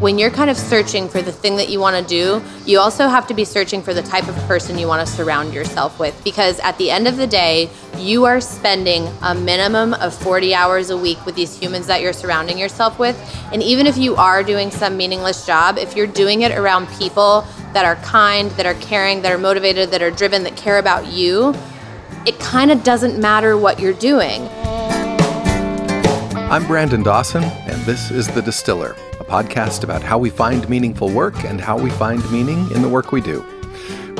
when you're kind of searching for the thing that you want to do, you also have to be searching for the type of person you want to surround yourself with. Because at the end of the day, you are spending a minimum of 40 hours a week with these humans that you're surrounding yourself with. And even if you are doing some meaningless job, if you're doing it around people that are kind, that are caring, that are motivated, that are driven, that care about you, it kind of doesn't matter what you're doing. I'm Brandon Dawson, and this is The Distiller, podcast about how we find meaningful work and how we find meaning in the work we do.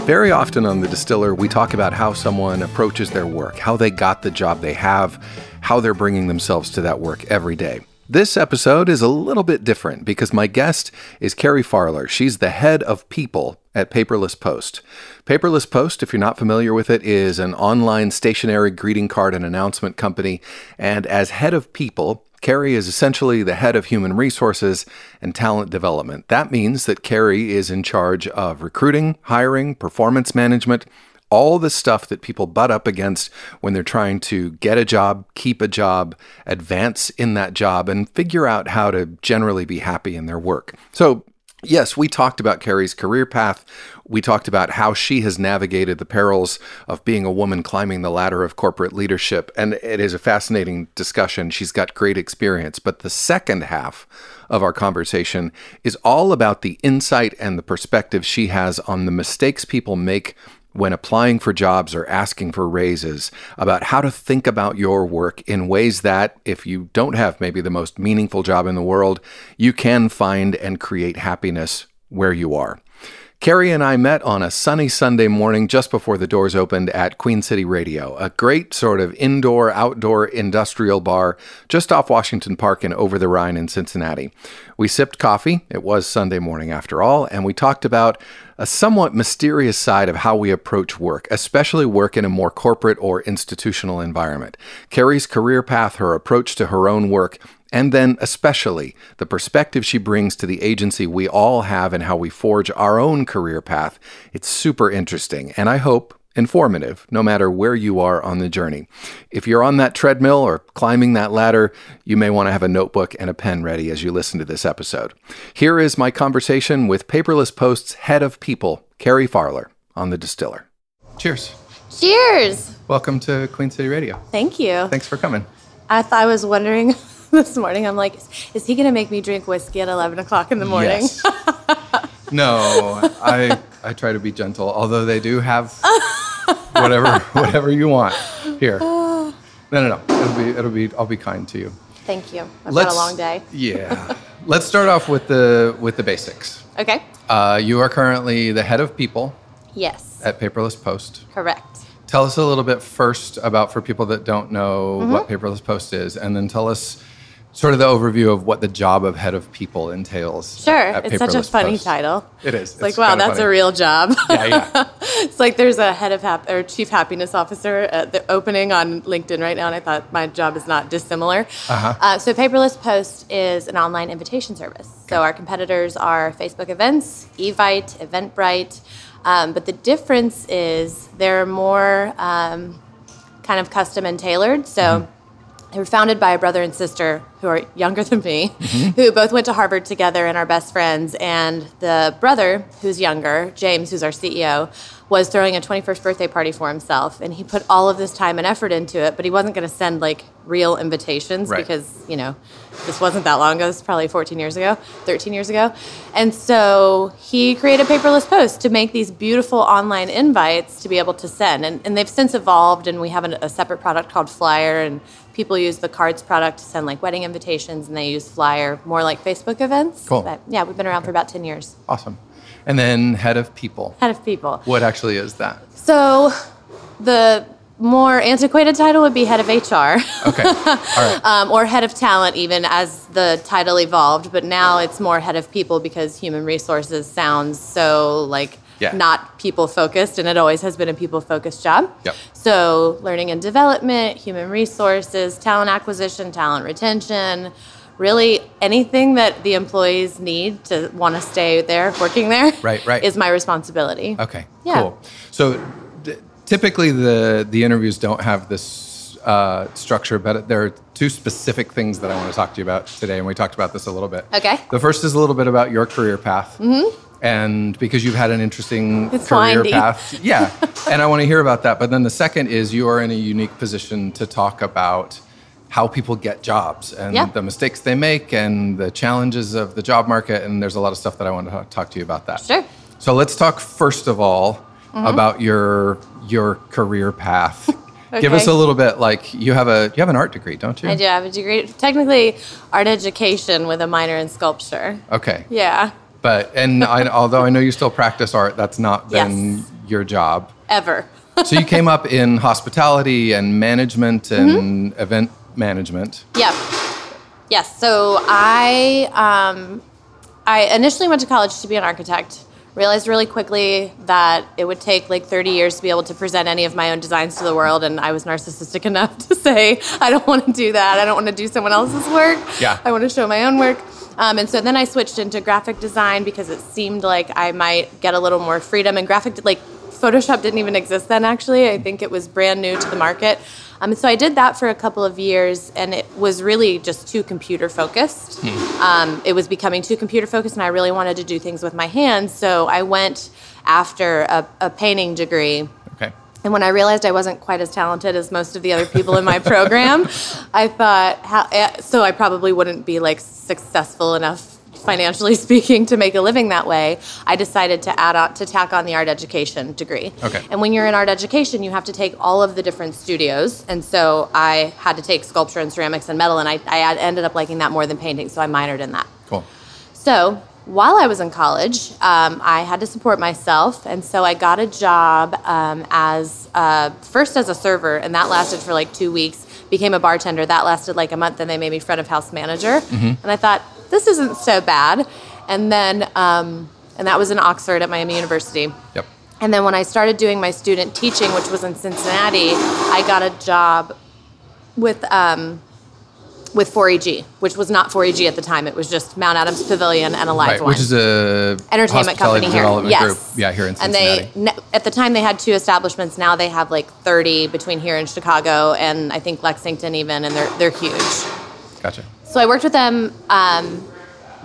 Very often on The Distiller, we talk about how someone approaches their work, how they got the job they have, how they're bringing themselves to that work every day. This episode is a little bit different because my guest is Carrie Farler. She's the head of people at Paperless Post. Paperless Post, if you're not familiar with it, is an online stationary greeting card and announcement company. And as head of people, Carrie is essentially the head of human resources and talent development. That means that Carrie is in charge of recruiting, hiring, performance management, all the stuff that people butt up against when they're trying to get a job, keep a job, advance in that job, and figure out how to generally be happy in their work. So, yes, we talked about Carrie's career path. We talked about how she has navigated the perils of being a woman climbing the ladder of corporate leadership. And it is a fascinating discussion. She's got great experience. But the second half of our conversation is all about the insight and the perspective she has on the mistakes people make when applying for jobs or asking for raises about how to think about your work in ways that, if you don't have maybe the most meaningful job in the world, you can find and create happiness where you are. Carrie and I met on a sunny Sunday morning just before the doors opened at Queen City Radio, a great sort of indoor outdoor industrial bar just off Washington Park and over the Rhine in Cincinnati. We sipped coffee, it was Sunday morning after all, and we talked about a somewhat mysterious side of how we approach work, especially work in a more corporate or institutional environment. Carrie's career path, her approach to her own work, and then especially the perspective she brings to the agency we all have and how we forge our own career path. It's super interesting, and I hope informative no matter where you are on the journey. If you're on that treadmill or climbing that ladder, you may want to have a notebook and a pen ready as you listen to this episode. Here is my conversation with Paperless Post's head of people, Carrie Farler, on The Distiller. Cheers. Cheers. Welcome to Queen City Radio. Thank you. Thanks for coming. I thought I was wondering this morning. I'm like, is he going to make me drink whiskey at 11 o'clock in the morning? Yes. no, I I try to be gentle, although they do have whatever whatever you want here. No, no, no. It'll be it'll be I'll be kind to you. Thank you. I've got a long day. yeah. Let's start off with the with the basics. Okay. Uh, you are currently the head of people Yes. at Paperless Post. Correct. Tell us a little bit first about for people that don't know Mm-hmm. what Paperless Post is, and then tell us sort of the overview of what the job of head of people entails. Sure. at- at it's such a funny Post. title. It is. It's like, wow, that's funny. a real job. Yeah, yeah. it's like there's a head of hap- or chief happiness officer at the opening on LinkedIn right now, and I thought my job is not dissimilar. Uh-huh. Uh, so Paperless Post is an online invitation service. So our competitors are Facebook Events, Evite, Eventbrite, um, but the difference is they're more um, kind of custom and tailored. So. Mm-hmm. They were founded by a brother and sister who are younger than me, Mm-hmm. who both went to Harvard together and are best friends. And the brother, who's younger, James, who's our CEO, was throwing a 21st birthday party for himself. And he put all of this time and effort into it, but he wasn't going to send like real invitations Right. because, you know, this wasn't that long ago. This was probably 14 years ago, 13 years ago. And so he created Paperless Post to make these beautiful online invites to be able to send. And, and they've since evolved, and we have an, a separate product called Flyer. And people use the cards product to send like wedding invitations, and they use Flyer more like Facebook events. Cool. But yeah, we've been around for about 10 years. Awesome. And then head of people. Head of people. What actually is that? So the more antiquated title would be head of HR. Okay. All right. um, or head of talent, even as the title evolved. But now it's more head of people because human resources sounds so like Yeah. not people focused, and it always has been a people focused job. Yep. So learning and development, human resources, talent acquisition, talent retention. Really, anything that the employees need to want to stay there, working there, Right, right. is my responsibility. Okay. Yeah. Cool. So typically the the interviews don't have this uh, structure, but there are two specific things that I want to talk to you about today, and we talked about this a little bit. Okay. The first is a little bit about your career path. Mm-hmm. And because you've had an interesting It's career windy. path. Yeah. and I want to hear about that. But then the second is you are in a unique position to talk about how people get jobs and Yeah. the mistakes they make and the challenges of the job market. And there's a lot of stuff that I want to talk to you about that. Sure. So let's talk first of all about your your career path. Give us a little bit like you have a you have an art degree, don't you? I do have a degree, technically art education with a minor in sculpture. Okay. Yeah, But and I, although I know you still practice art, that's not been Yes. your job. ever. So you came up in hospitality and management and event management. Yep. Yes. So I um, I initially went to college to be an architect. Realized really quickly that it would take like 30 years to be able to present any of my own designs to the world, and I was narcissistic enough to say, I don't want to do that. I don't want to do someone else's work. Yeah. I want to show my own work. Um, and so then I switched into graphic design because it seemed like I might get a little more freedom. And graphic, like Photoshop didn't even exist then, actually. I think it was brand new to the market. Um, so I did that for a couple of years, and it was really just too computer focused. Um, it was becoming too computer focused, and I really wanted to do things with my hands. So I went after a, a painting degree. Okay. And when I realized I wasn't quite as talented as most of the other people in my program, I thought, how, eh, so I probably wouldn't be like successful enough financially speaking to make a living that way. I decided to add on to tack on the art education degree. Okay. And when you're in art education, you have to take all of the different studios. And so I had to take sculpture and ceramics and metal, and I, I ended up liking that more than painting, so I minored in that. Cool. So while I was in college, um, I had to support myself, and so I got a job um, as uh, first as a server, and that lasted for like two weeks. Became a bartender, that lasted like a month, and they made me front of house manager. And I thought this isn't so bad. And then, um, and that was in Oxford at Miami University. Yep. And then when I started doing my student teaching, which was in Cincinnati, I got a job with um, with 4EG, which was not 4EG at the time. It was just Mount Adams Pavilion and a live Right, one. which is a entertainment company here. yes. group. Yeah, here in Cincinnati. And they at the time they had two establishments. Now they have like 30 between here and Chicago, and I think Lexington even, and they're they're huge. gotcha. So I worked with them um,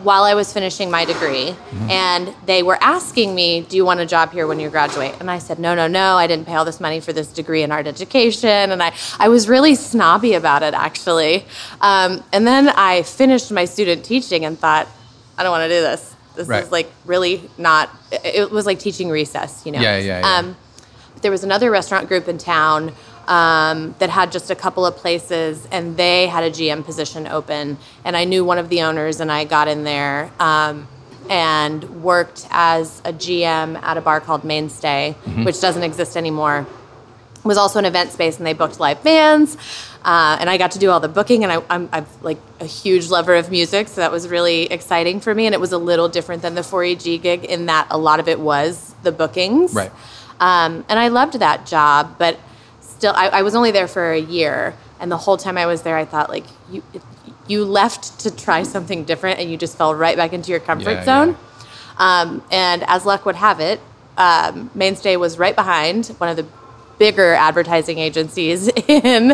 while I was finishing my degree, Mm-hmm. and they were asking me, "Do you want a job here when you graduate?" And I said, "No, no, no. I didn't pay all this money for this degree in art education." And I, I was really snobby about it, actually. Um, and then I finished my student teaching and thought, "I don't want to do this. This Right. is like really not." It was like teaching recess, you know. Yeah, yeah, yeah. Um, there was another restaurant group in town um, that had just a couple of places, and they had a GM position open. And I knew one of the owners, and I got in there um, and worked as a GM at a bar called Mainstay, which doesn't exist anymore. It was also an event space, and they booked live bands. Uh, and I got to do all the booking, and I, I'm, I'm like a huge lover of music, so that was really exciting for me. And it was a little different than the 4EG gig in that a lot of it was the bookings. Right. Um, and I loved that job, but still, I, I was only there for a year, and the whole time I was there, I thought like you, you left to try something different, and you just fell right back into your comfort Yeah, zone. Um, and as luck would have it, um, Mainstay was right behind one of the bigger advertising agencies in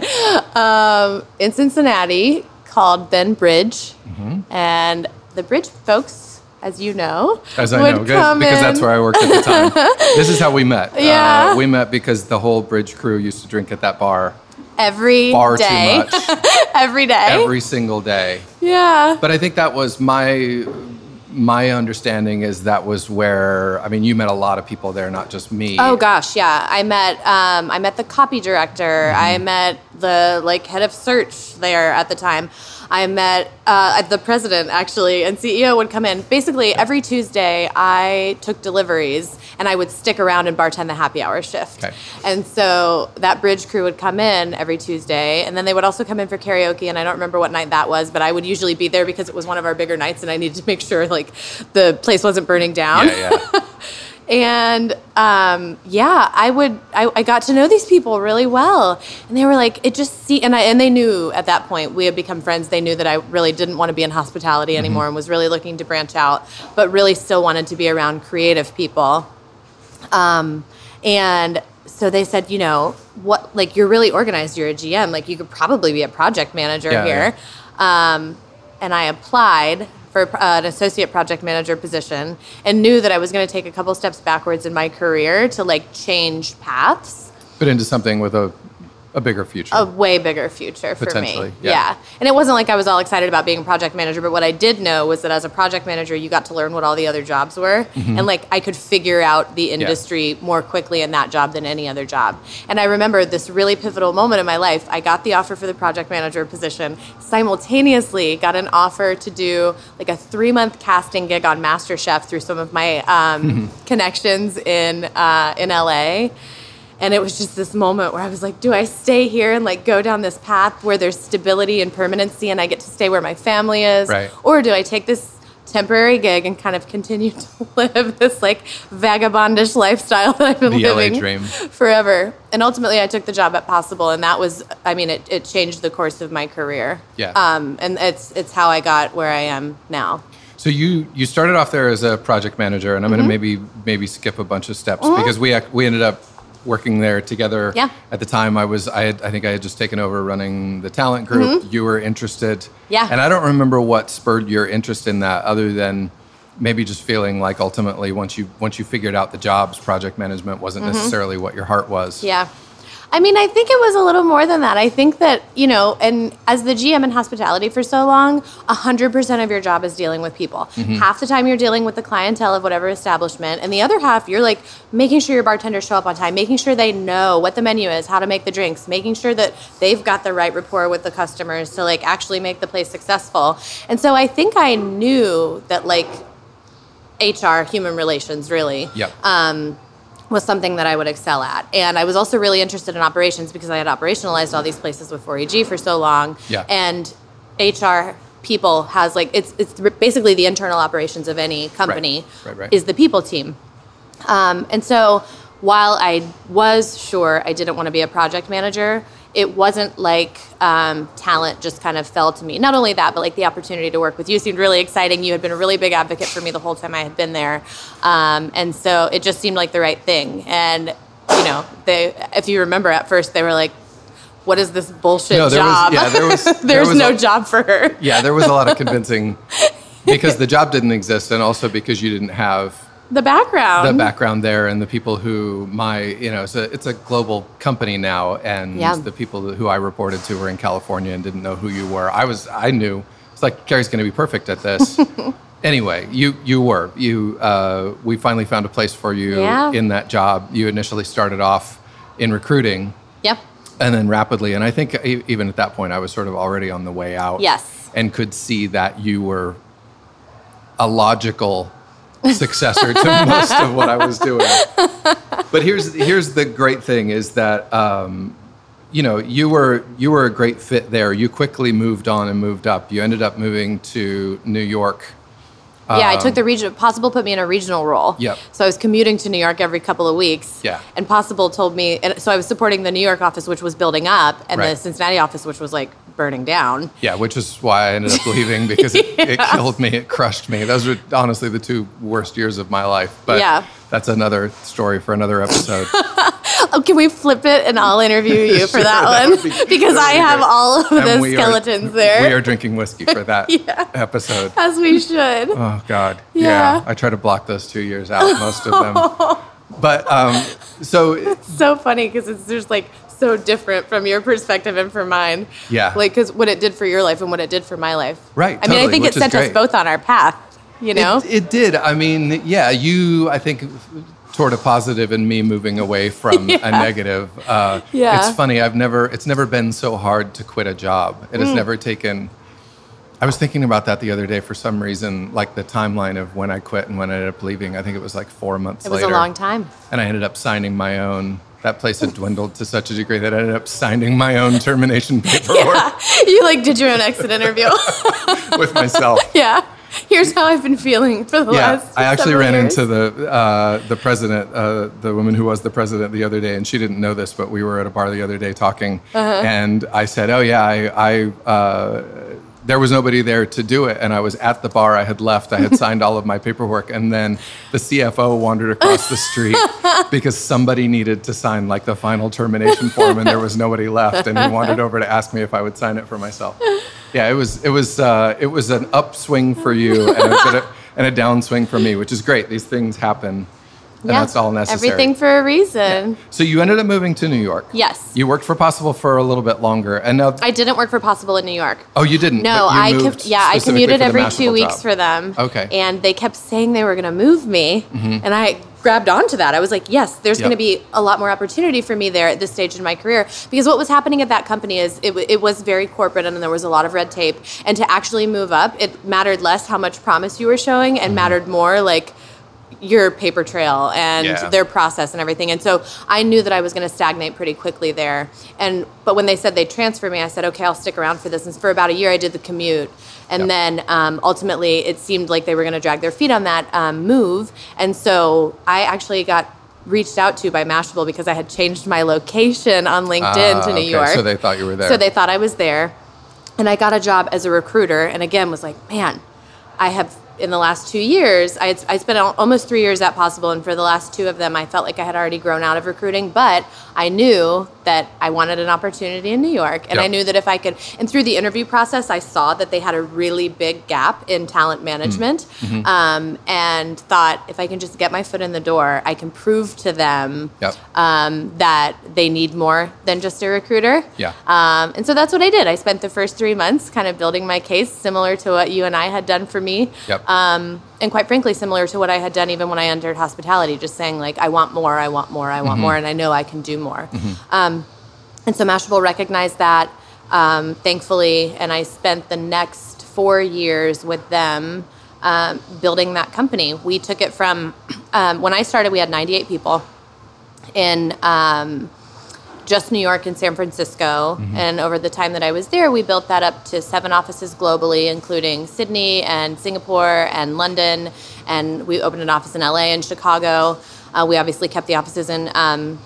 um, in Cincinnati called Ben Bridge, Mm-hmm. and the Bridge folks, as you know, As I would know, because in- that's where I worked at the time. this is how we met. Yeah. Uh, we met because the whole bridge crew used to drink at that bar every far day. too much every day. every single day. yeah. But I think that was my my understanding is that was where I mean you met a lot of people there, not just me. Oh gosh, yeah. I met um, I met the copy director. I Mm-hmm. met the like head of search there at the time. I met uh, the president actually, and CEO would come in. Basically, every Tuesday I took deliveries, and I would stick around and bartend the happy hour shift. Okay. And so that bridge crew would come in every Tuesday, and then they would also come in for karaoke. And I don't remember what night that was, but I would usually be there because it was one of our bigger nights, and I needed to make sure like the place wasn't burning down. Yeah, yeah. And um, yeah, I would. I, I got to know these people really well, and they were like, it just see, and I and they knew at that point we had become friends. They knew that I really didn't want to be in hospitality anymore and was really looking to branch out, but really still wanted to be around creative people. Um, and so they said, you know, what, like, you're really organized. You're a GM. Like, you could probably be a project manager Yeah, here. Um, and I applied for uh, an associate project manager position and knew that I was going to take a couple steps backwards in my career to like change paths. But into something with a, a bigger future. A way bigger future for Potentially, me. yeah. And it wasn't like I was all excited about being a project manager, but what I did know was that as a project manager, you got to learn what all the other jobs were. Mm-hmm. And like I could figure out the industry more quickly in that job than any other job. And I remember this really pivotal moment in my life. I got the offer for the project manager position, simultaneously got an offer to do like a three month casting gig on MasterChef through some of my um, Mm-hmm. connections in, uh, in LA and it was just this moment where I was like, do I stay here and like go down this path where there's stability and permanency and I get to stay where my family is? Right. Or do I take this temporary gig and kind of continue to live this like vagabondish lifestyle that I've been The living forever? And ultimately I took the job at Possible and that was I mean it, it changed the course of my career. Yeah. Um and it's it's how I got where I am now. So you you started off there as a project manager, and I'm Mm-hmm. going to maybe maybe skip a bunch of steps because we we ended up working there together. Yeah. At the time, I was I had, I think I had just taken over running the talent group. You were interested. Mm-hmm. Yeah. And I don't remember what spurred your interest in that, other than maybe just feeling like ultimately once you once you figured out the jobs, project management wasn't necessarily what your heart was. Mm-hmm. Yeah. I mean, I think it was a little more than that. I think that, you know, and as the GM in hospitality for so long, 100% of your job is dealing with people. Half the time you're dealing with the clientele of whatever establishment, and the other half you're like making sure your bartenders show up on time, making sure they know what the menu is, how to make the drinks, making sure that they've got the right rapport with the customers to like actually make the place successful. And so I think I knew that like HR, human relations, really Yep. um, was something that I would excel at. And I was also really interested in operations because I had operationalized all these places with 4EG for so long. Yeah. And HR people has like it's it's basically the internal operations of any company Right, right. right. is the people team. Um, and so while I was sure I didn't want to be a project manager, it wasn't like um, talent just kind of fell to me. Not only that, but like the opportunity to work with you seemed really exciting. You had been a really big advocate for me the whole time I had been there, um, and so it just seemed like the right thing. And you know, they, if you remember, at first they were like, "What is this bullshit No, there was- job? yeah, there was- there was no a- job for her." Yeah, there was a lot of convincing because the job didn't exist, and also because you didn't have The background. the background there and the people who my you know it's a it's a global company now and Yeah. the people who I reported to were in California and didn't know who you were. I was I knew it's like Carrie's going to be perfect at this. anyway, you you were you uh, we finally found a place for you Yeah. in that job. You initially started off in recruiting Yep. and then rapidly and I think e- even at that point I was sort of already on the way out. Yes. and could see that you were a logical successor to most of what I was doing. But here's here's the great thing is that um, you know you were you were a great fit there. You quickly moved on and moved up. You ended up moving to New York. Yeah, I took the region. Possible put me in a regional role. Um, Yep. So I was commuting to New York every couple of weeks. Yeah. And Possible told me, and so I was supporting the New York office, which was building up, and Right. the Cincinnati office, which was like burning down. Yeah, which is why I ended up leaving because it, it killed me. It crushed me. Those were honestly the two worst years of my life. But Yeah. that's another story for another episode. Oh, can we flip it and I'll interview you for Sure, that that one be- because I have great. all of And the we are- skeletons there. We are drinking whiskey for that Yeah. episode. as we should. Oh God. Yeah. I try to block those two years out, most of them. But um, so It's so funny because it's just like so different from your perspective and from mine. Yeah. Like, because what it did for your life and what it did for my life. Right, I mean, I think it sent us both on our path. You know. it, it did. I mean, yeah, you I think toward a positive and me moving away from a negative. Uh, Yeah. It's funny. I've never. It's never been so hard to quit a job. It Mm. has never taken. I was thinking about that the other day for some reason, like the timeline of when I quit and when I ended up leaving. I think it was like four months it was later. a long time. And I ended up signing my own. That place had dwindled to such a degree that I ended up signing my own termination paperwork Yeah. you like did your own exit interview. with myself. yeah. Here's how I've been feeling for the Yeah, last. I actually ran years. into the uh, the president, uh, the woman who was the president the other day, and she didn't know this, but we were at a bar the other day talking, Uh-huh. and I said, "Oh yeah, I, I uh, there was nobody there to do it, and I was at the bar. I had left. I had signed all of my paperwork, and then the CFO wandered across the street because somebody needed to sign like the final termination form, and there was nobody left. And he wandered over to ask me if I would sign it for myself. Yeah, it was it was uh, it was an upswing for you and a, and a downswing for me, which is great. These things happen. And yeah, that's all necessary. Everything for a reason. So you ended up moving to New York. Yes. You worked for Possible for a little bit longer, and now. I didn't work for Possible in New York. Oh, you didn't. No, you I com- yeah I commuted every two weeks job. for them. Okay. And they kept saying they were going to move me, mm-hmm. and I grabbed onto that. I was like, yes, there's Yep. going to be a lot more opportunity for me there at this stage in my career because what was happening at that company is it, w- it was very corporate and there was a lot of red tape. And to actually move up, it mattered less how much promise you were showing and mm-hmm. mattered more like your paper trail and Yeah. their process and everything. And so I knew that I was going to stagnate pretty quickly there. And but when they said they'd transfer me, I said, okay, I'll stick around for this. And for about a year, I did the commute. And Yep. then um, ultimately, it seemed like they were going to drag their feet on that um, move. And so I actually got reached out to by Mashable because I had changed my location on LinkedIn Ah, to New okay, York. So they thought you were there. So they thought I was there. And I got a job as a recruiter. And again, was like, man, I have, in the last two years, I, had, I spent almost three years at Possible. And for the last two of them, I felt like I had already grown out of recruiting. But I knew that I wanted an opportunity in New York. And Yep. I knew that if I could, and through the interview process, I saw that they had a really big gap in talent management. Mm-hmm. Um, and thought if I can just get my foot in the door, I can prove to them Yep. um, that they need more than just a recruiter. Yeah. Um, and so that's what I did. I spent the first three months kind of building my case, similar to what you and I had done for me. Yep. Um, and quite frankly, similar to what I had done even when I entered hospitality, just saying, like, I want more, I want more, I want Mm-hmm. more, and I know I can do more. Um, and so Mashable recognized that, um, thankfully, and I spent the next four years with them um, building that company. We took it from, um, when I started, we had 98 people in um, just New York and San Francisco. And over the time that I was there, we built that up to seven offices globally, including Sydney and Singapore and London. And we opened an office in LA and Chicago. Uh, we obviously kept the offices in. Um,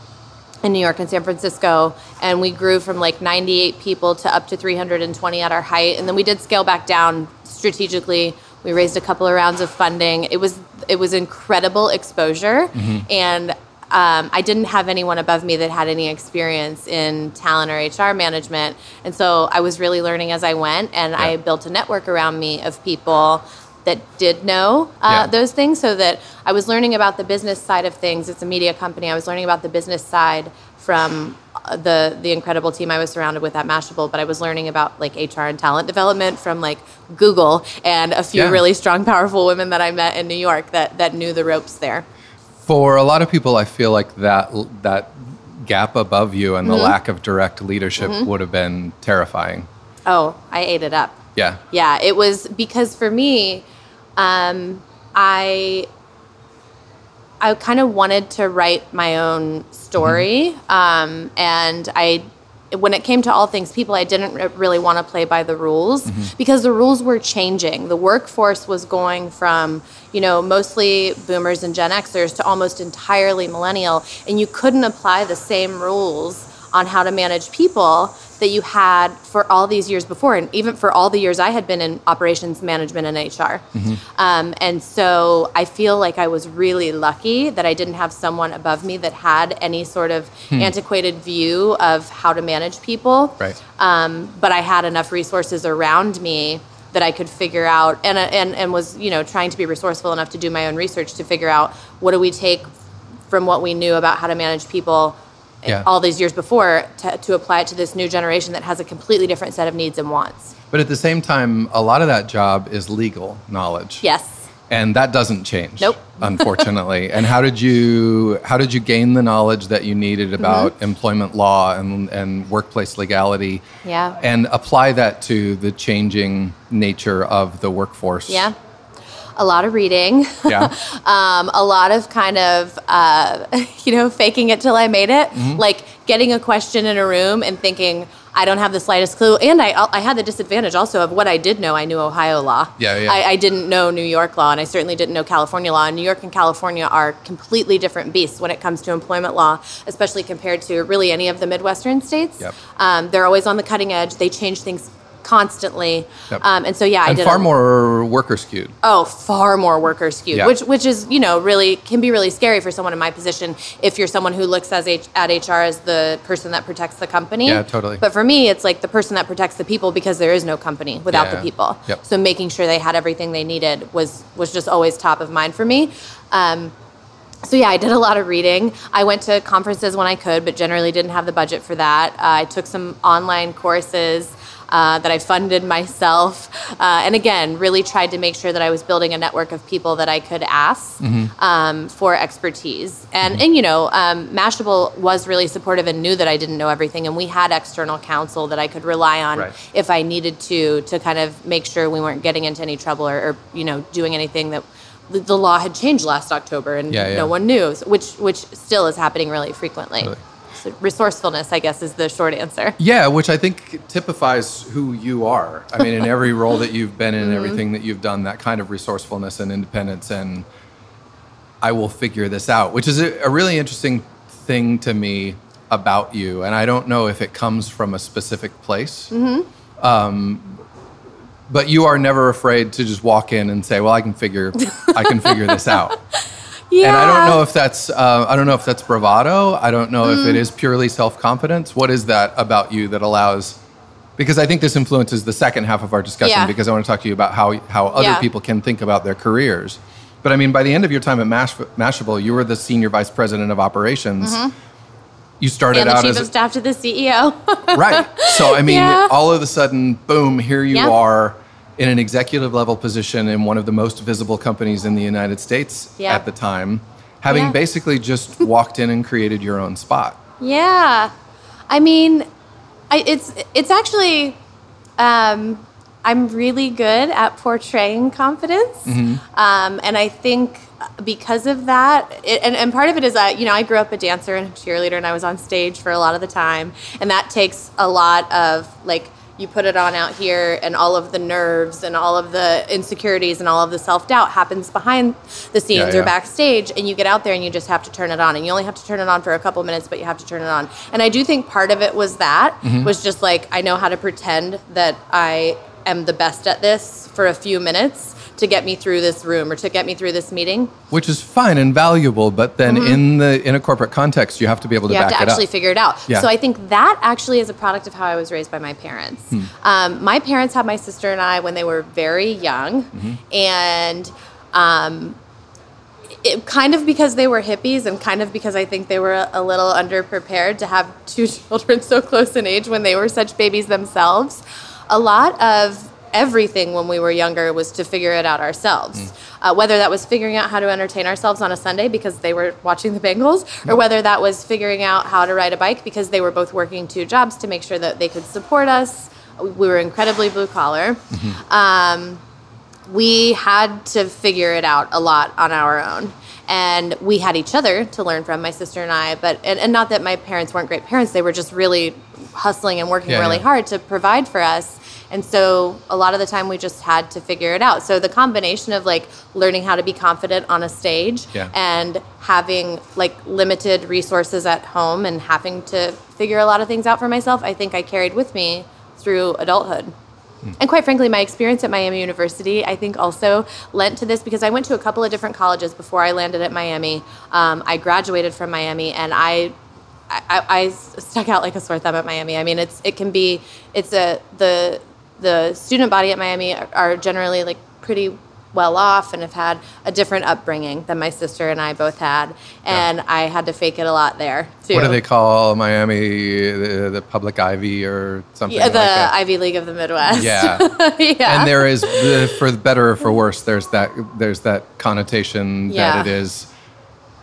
in New York and San Francisco, and we grew from like 98 people to up to 320 at our height. And then we did scale back down strategically. We raised a couple of rounds of funding. It was it was incredible exposure, and um, I didn't have anyone above me that had any experience in talent or HR management, and so I was really learning as I went. And I built a network around me of people that did know uh, Yeah. those things so that I was learning about the business side of things. It's a media company. I was learning about the business side from uh, the the incredible team I was surrounded with at Mashable, but I was learning about like HR and talent development from like Google and a few Yeah. really strong, powerful women that I met in New York that that knew the ropes there. For a lot of people, I feel like that that gap above you and the Mm-hmm. lack of direct leadership would have been terrifying. Oh, I ate it up. Yeah. Yeah, it was because for me, um, I I kind of wanted to write my own story, um, and I. When it came to all things people, I didn't re- really want to play by the rules mm-hmm. because the rules were changing. The workforce was going from, you know, mostly boomers and Gen Xers to almost entirely millennial, and you couldn't apply the same rules on how to manage people that you had for all these years before, and even for all the years I had been in operations management and HR. Um, and so I feel like I was really lucky that I didn't have someone above me that had any sort of antiquated view of how to manage people. Right. Um, but I had enough resources around me that I could figure out, and and and was you know trying to be resourceful enough to do my own research to figure out what do we take from what we knew about how to manage people Yeah. all these years before to, to apply it to this new generation that has a completely different set of needs and wants. But at the same time, a lot of that job is legal knowledge. Yes. And that doesn't change. Nope. Unfortunately. and how did you how did you gain the knowledge that you needed Mm-hmm. about employment law and, and workplace legality? Yeah. And apply that to the changing nature of the workforce? Yeah. A lot of reading. Yeah. um, a lot of kind of, uh, you know, faking it till I made it. Mm-hmm. Like getting a question in a room and thinking, I don't have the slightest clue. And I, I had the disadvantage also of what I did know. I knew Ohio law. Yeah, yeah. I, I didn't know New York law, and I certainly didn't know California law. And New York and California are completely different beasts when it comes to employment law, especially compared to really any of the Midwestern states. Yep. Um, they're always on the cutting edge. They change things constantly. Yep. Um, and so yeah, I did far a- more worker skewed. Oh, far more worker skewed, Yeah. which which is you know really can be really scary for someone in my position if you're someone who looks as H- at HR as the person that protects the company. Yeah, totally. But for me, it's like the person that protects the people because there is no company without Yeah. the people. Yep. So making sure they had everything they needed was was just always top of mind for me. Um, so yeah, I did a lot of reading. I went to conferences when I could, but generally didn't have the budget for that. Uh, I took some online courses uh, that I funded myself, uh, and again, really tried to make sure that I was building a network of people that I could ask um, for expertise. And and you know, um, Mashable was really supportive and knew that I didn't know everything, and we had external counsel that I could rely on Right. if I needed to to kind of make sure we weren't getting into any trouble or, or you know doing anything that the, the law had changed last October and Yeah, yeah. no one knew, which which still is happening really frequently. Really. So resourcefulness, I guess, is the short answer. Yeah, which I think typifies who you are. I mean, in every role that you've been in, everything that you've done, that kind of resourcefulness and independence, and I will figure this out, which is a, a really interesting thing to me about you. And I don't know if it comes from a specific place. Um, but you are never afraid to just walk in and say, "Well, I can figure, I can figure this out." Yeah. And I don't know if that's uh, I don't know if that's bravado. I don't know if Mm. it is purely self confidence. What is that about you that allows? Because I think this influences the second half of our discussion. Yeah. Because I want to talk to you about how how other Yeah. people can think about their careers. But I mean, by the end of your time at Mash- Mashable, you were the senior vice president of operations. You started Mm-hmm. and the out chief as of staff to the CEO. right. So I mean, Yeah. all of a sudden, boom! Here you are in an executive level position in one of the most visible companies in the United States Yeah. at the time, having Yeah. basically just walked in and created your own spot. Yeah, I mean, I, it's it's actually, um, I'm really good at portraying confidence, um, and I think because of that, it, and, and part of it is that you know I grew up a dancer and a cheerleader, and I was on stage for a lot of the time, and that takes a lot of like. You put it on out here, and all of the nerves and all of the insecurities and all of the self doubt happens behind the scenes yeah. or backstage. And you get out there and you just have to turn it on. And you only have to turn it on for a couple of minutes, but you have to turn it on. And I do think part of it was that mm-hmm. was just like I know how to pretend that I am the best at this for a few minutes to get me through this room or to get me through this meeting. Which is fine and valuable, but then in the in a corporate context, you have to be able to Mm-hmm. you have to actually figure it out. Yeah. So I think that actually is a product of how I was raised by my parents. Hmm. Um, my parents had my sister and I when they were very young, Mm-hmm. and um, it, kind of because they were hippies, and kind of because I think they were a, a little underprepared to have two children so close in age when they were such babies themselves. A lot of everything when we were younger was to figure it out ourselves. Uh, whether that was figuring out how to entertain ourselves on a Sunday because they were watching the Bengals, or whether that was figuring out how to ride a bike because they were both working two jobs to make sure that they could support us. We were incredibly blue collar. Um, we had to figure it out a lot on our own. And we had each other to learn from, my sister and I. But and, and not that my parents weren't great parents; they were just really hustling and working Yeah, really yeah. hard to provide for us. And so a lot of the time we just had to figure it out. So the combination of like learning how to be confident on a stage Yeah. and having like limited resources at home and having to figure a lot of things out for myself, I think I carried with me through adulthood. And quite frankly, my experience at Miami University, I think, also lent to this because I went to a couple of different colleges before I landed at Miami. Um, I graduated from Miami, and I, I, I stuck out like a sore thumb at Miami. I mean, it's it can be, it's a the the student body at Miami are, generally like pretty well off and have had a different upbringing than my sister and I both had, and I had to fake it a lot there too. What do they call Miami? The, the public Ivy or something Yeah, like the that? Ivy League of the Midwest. Yeah. yeah. and there is for better or for worse there's that there's that connotation Yeah. that it is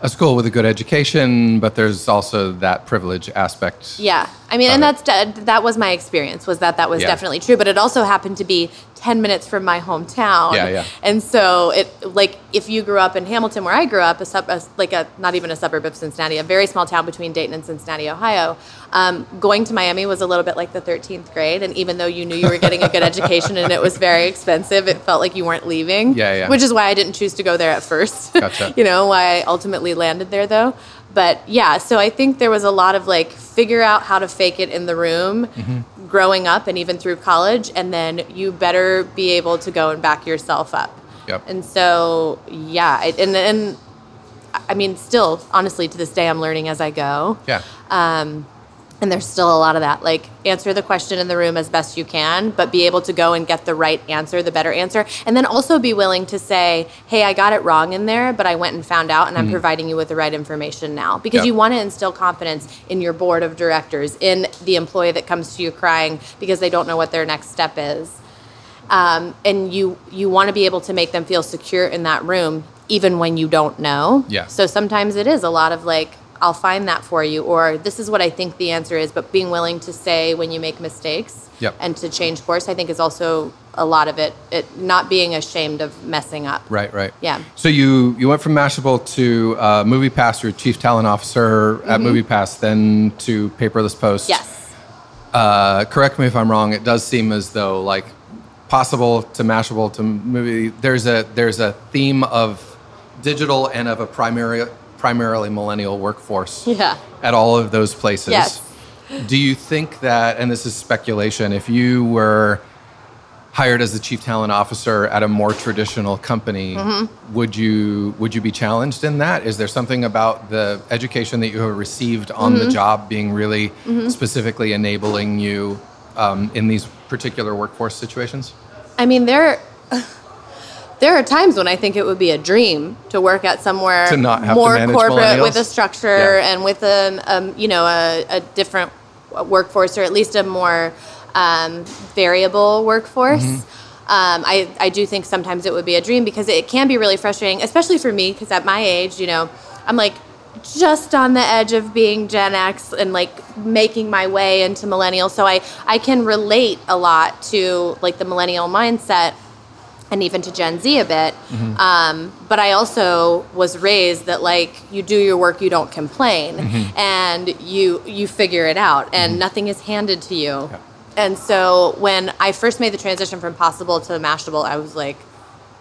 a school with a good education but there's also that privilege aspect Yeah, I mean, and it. that's that was my experience. Was that that was Yeah. definitely true, but it also happened to be ten minutes from my hometown. Yeah, yeah. And so it like if you grew up in Hamilton, where I grew up, a, sub, a like a not even a suburb of Cincinnati, a very small town between Dayton and Cincinnati, Ohio. Um, going to Miami was a little bit like the thirteenth grade, and even though you knew you were getting a good education and it was very expensive, it felt like you weren't leaving. Yeah, yeah. Which is why I didn't choose to go there at first. Gotcha. you know why I ultimately landed there though. But yeah, so I think there was a lot of like figure out how to fake it in the room Mm-hmm. growing up and even through college, and then you better be able to go and back yourself up. Yep. And so, yeah, it, and and I mean, still, honestly, to this day, I'm learning as I go. Yeah. Um, and there's still a lot of that. Like, answer the question in the room as best you can, but be able to go and get the right answer, the better answer. And then also be willing to say, hey, I got it wrong in there, but I went and found out, and I'm providing you with the right information now. Because Yeah. you want to instill confidence in your board of directors, in the employee that comes to you crying because they don't know what their next step is. Um, and you you want to be able to make them feel secure in that room, even when you don't know. Yeah. So sometimes it is a lot of like, I'll find that for you, or this is what I think the answer is, but being willing to say when you make mistakes Yep. and to change course, I think is also a lot of it. It not being ashamed of messing up. Right, right. Yeah. So you you went from Mashable to uh, MoviePass, your chief talent officer at MoviePass, then to Paperless Post. Mm-hmm. Yes. Uh, correct me if I'm wrong. It does seem as though like possible to Mashable to movie. There's a there's a theme of digital and of a primary primarily millennial workforce Yeah. at all of those places. Yes. Do you think that, and this is speculation, if you were hired as the chief talent officer at a more traditional company, Mm-hmm. would you would you be challenged in that? Is there something about the education that you have received on Mm-hmm. the job being really specifically enabling you um, in these particular workforce situations? I mean, there there are times when I think it would be a dream to work at somewhere To not have more corporate with a structure Yeah. and with a um, you know a, a different workforce or at least a more um, variable workforce. Mm-hmm. Um, I, I do think sometimes it would be a dream because it can be really frustrating, especially for me, because at my age, you know, I'm like just on the edge of being Gen X and like making my way into millennial. So I, I can relate a lot to like the millennial mindset and even to Gen Z a bit. Mm-hmm. Um, but I also was raised that like you do your work, you don't complain, mm-hmm. and you you figure it out, and mm-hmm. nothing is handed to you. And so when I first made the transition from Possible to Mashable, I was like,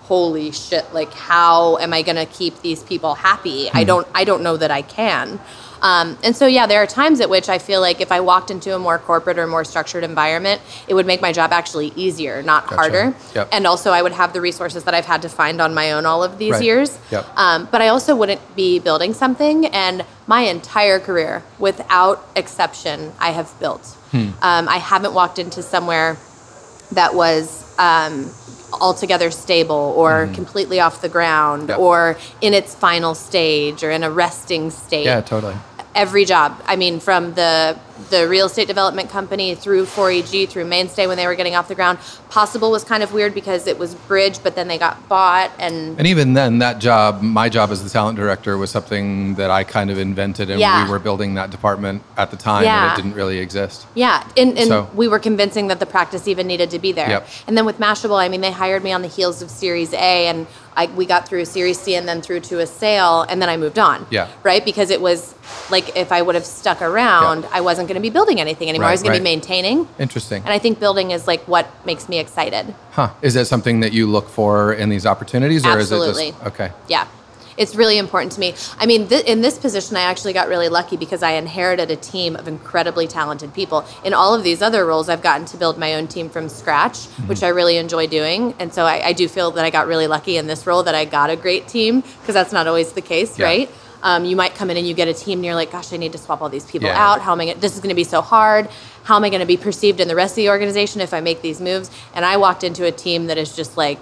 "Holy shit! Like, how am I gonna keep these people happy? I hmm. don't I don't know that I can." Um, and so, yeah, there are times at which I feel like if I walked into a more corporate or more structured environment, it would make my job actually easier, not harder. Yep. And also, I would have the resources that I've had to find on my own all of these Right. years. Yep. Um, but I also wouldn't be building something. And my entire career, without exception, I have built. Hmm. Um, I haven't walked into somewhere that was um, altogether stable or completely off the ground. Yep. or in its final stage or in a resting state Yeah, totally. Every job. I mean, from the the real estate development company through 4EG through Mainstay when they were getting off the ground. Possible was kind of weird because it was Bridge, but then they got bought and And even then, that job, my job as the talent director, was something that I kind of invented, and Yeah. we were building that department at the time, Yeah. and it didn't really exist. Yeah, and, and So- we were convincing that the practice even needed to be there. Yep. And then with Mashable, I mean, they hired me on the heels of Series A, and I, we got through Series C and then through to a sale, and then I moved on. Yeah. Right? Because it was like if I would have stuck around, I wasn't going to be building anything anymore. I was going right. to be maintaining. Interesting. And I think building is like what makes me excited. Huh. Is that something that you look for in these opportunities, or is it Absolutely. just okay? Yeah. It's really important to me. I mean, th- in this position, I actually got really lucky because I inherited a team of incredibly talented people. In all of these other roles, I've gotten to build my own team from scratch, Mm-hmm. which I really enjoy doing. And so I, I do feel that I got really lucky in this role that I got a great team because that's not always the case, Yeah. right? Um, you might come in and you get a team and you're like, gosh, I need to swap all these people Yeah. out. How am I going to, this is going to be so hard. How am I going to be perceived in the rest of the organization if I make these moves? And I walked into a team that is just like,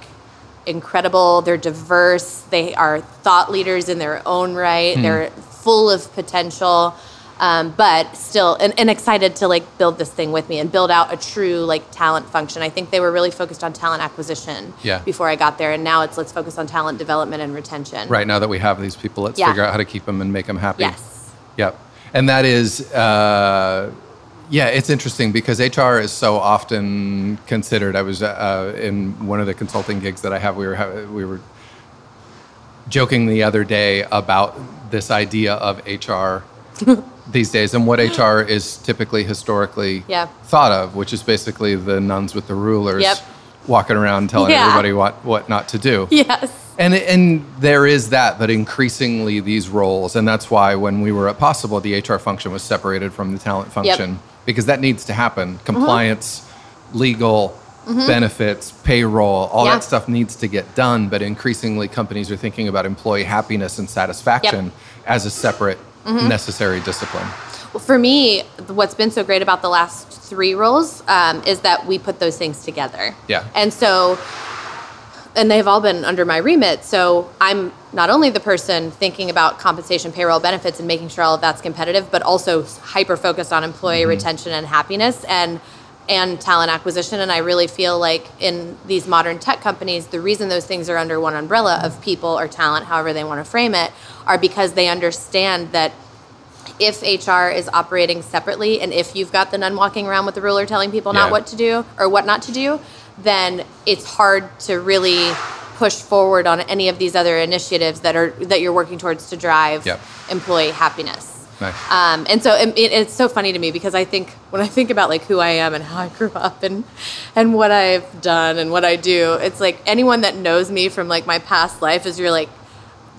incredible. They're diverse. They are thought leaders in their own right. Hmm. They're full of potential, um, but still, and, and excited to like build this thing with me and build out a true like talent function. I think they were really focused on talent acquisition Yeah. before I got there, and now it's let's focus on talent development and retention. Right now that we have these people, let's Yeah. figure out how to keep them and make them happy. Yes. Yep. And that is, uh, yeah, it's interesting because HR is so often considered. I was uh, in one of the consulting gigs that I have. We were ha- we were joking the other day about this idea of HR these days and what HR is typically historically Yeah. thought of, which is basically the nuns with the rulers Yep. walking around telling Yeah. everybody what what not to do. Yes. And and there is that, but increasingly these roles, and that's why when we were at Possible, the HR function was separated from the talent function because that needs to happen. Mm-hmm. Compliance, legal, mm-hmm. benefits, payroll, all Yeah. that stuff needs to get done. But increasingly, companies are thinking about employee happiness and satisfaction as a separate, necessary discipline. Well, for me, what's been so great about the last three roles um, is that we put those things together. Yeah. And so, and they've all been under my remit. So I'm not only the person thinking about compensation, payroll, benefits, and making sure all of that's competitive, but also hyper focused on employee retention and happiness and and talent acquisition. And I really feel like in these modern tech companies, the reason those things are under one umbrella of people or talent, however they want to frame it, are because they understand that if HR is operating separately and if you've got the nun walking around with the ruler telling people Yeah. not what to do or what not to do, then it's hard to really push forward on any of these other initiatives that are that you're working towards to drive Yep. employee happiness. Nice. Um, and so it, it- it's so funny to me because I think when I think about like who I am and how I grew up and and what I've done and what I do, it's like anyone that knows me from like my past life is you're like,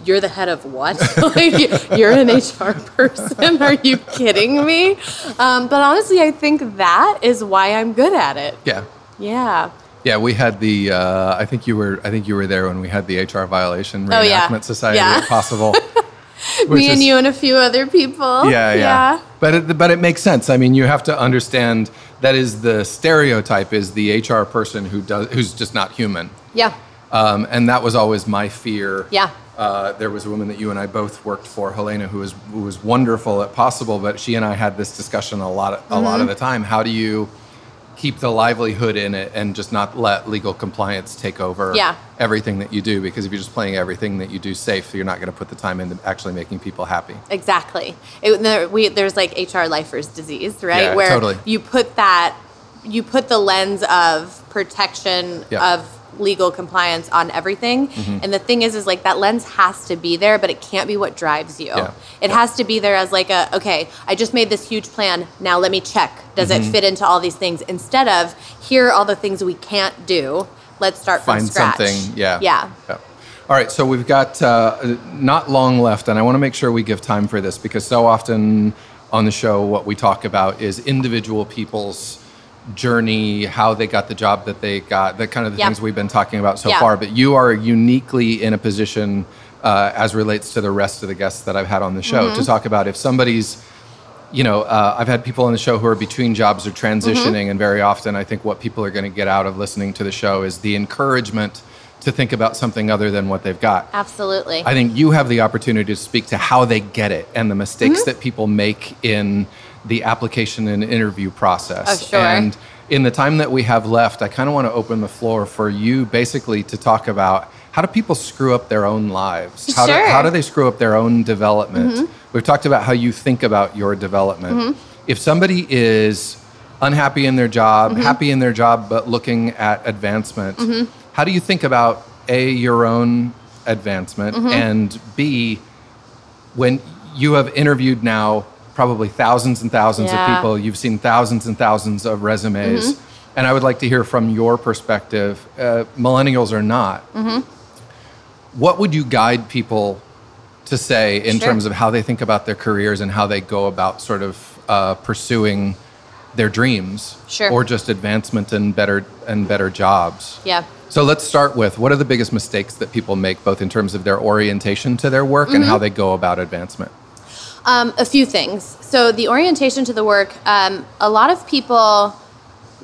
you're the head of what? like, you're an HR person? Are you kidding me? Um, but honestly, I think that is why I'm good at it. Yeah. Yeah. Yeah, we had the. Uh, I think you were. I think you were there when we had the HR violation reenactment Oh, yeah. society Yeah. at Possible. me and is- you and a few other people. Yeah, yeah. But it, but it makes sense. I mean, you have to understand that is the stereotype is the HR person who does who's just not human. Yeah. Um, and that was always my fear. Yeah. Uh, there was a woman that you and I both worked for, Helena, who was who was wonderful at Possible, but she and I had this discussion a lot a lot of Mm-hmm. the time. How do you keep the livelihood in it and just not let legal compliance take over Yeah. everything that you do? Because if you're just playing everything that you do safe, you're not going to put the time into actually making people happy. Exactly. It, there, we, there's like HR lifers disease, right? Yeah, Where totally. you put that, you put the lens of protection Yeah. of legal compliance on everything. Mm-hmm. And the thing is, is like that lens has to be there, but it can't be what drives you. Yeah. It Yeah. has to be there as like a, okay, I just made this huge plan. Now let me check. Does Mm-hmm. it fit into all these things? Instead of here are all the things we can't do. Let's start from find scratch. something. Yeah. Yeah. All right, so we've got uh, not long left, and I want to make sure we give time for this because so often on the show, what we talk about is individual people's journey, how they got the job that they got, the kind of the Yeah. things we've been talking about so Yeah. far. But you are uniquely in a position, uh, as relates to the rest of the guests that I've had on the show, Mm-hmm. to talk about if somebody's you know, uh, I've had people on the show who are between jobs or transitioning, and very often I think what people are going to get out of listening to the show is the encouragement to think about something other than what they've got. Absolutely. I think you have the opportunity to speak to how they get it and the mistakes Mm-hmm. that people make in the application and interview process. Oh, sure. And in the time that we have left, I kind of want to open the floor for you basically to talk about how do people screw up their own lives? How, Sure. Mm-hmm. do, how do they screw up their own development? We've talked about how you think about your development. If somebody is unhappy in their job, Mm-hmm. happy in their job, but looking at advancement, how do you think about A, your own advancement, Mm-hmm. and B, when you have interviewed now probably thousands and thousands Yeah. of people, you've seen thousands and thousands of resumes, Mm-hmm. and I would like to hear from your perspective, uh, millennials or not, Mm-hmm. what would you guide people to say in Sure. terms of how they think about their careers and how they go about sort of uh, pursuing their dreams Sure. or just advancement and better and better jobs? yeah. So let's start with what are the biggest mistakes that people make, both in terms of their orientation to their work and how Mm-hmm. they go about advancement? Um, a few things. So the orientation to the work, um, a lot of people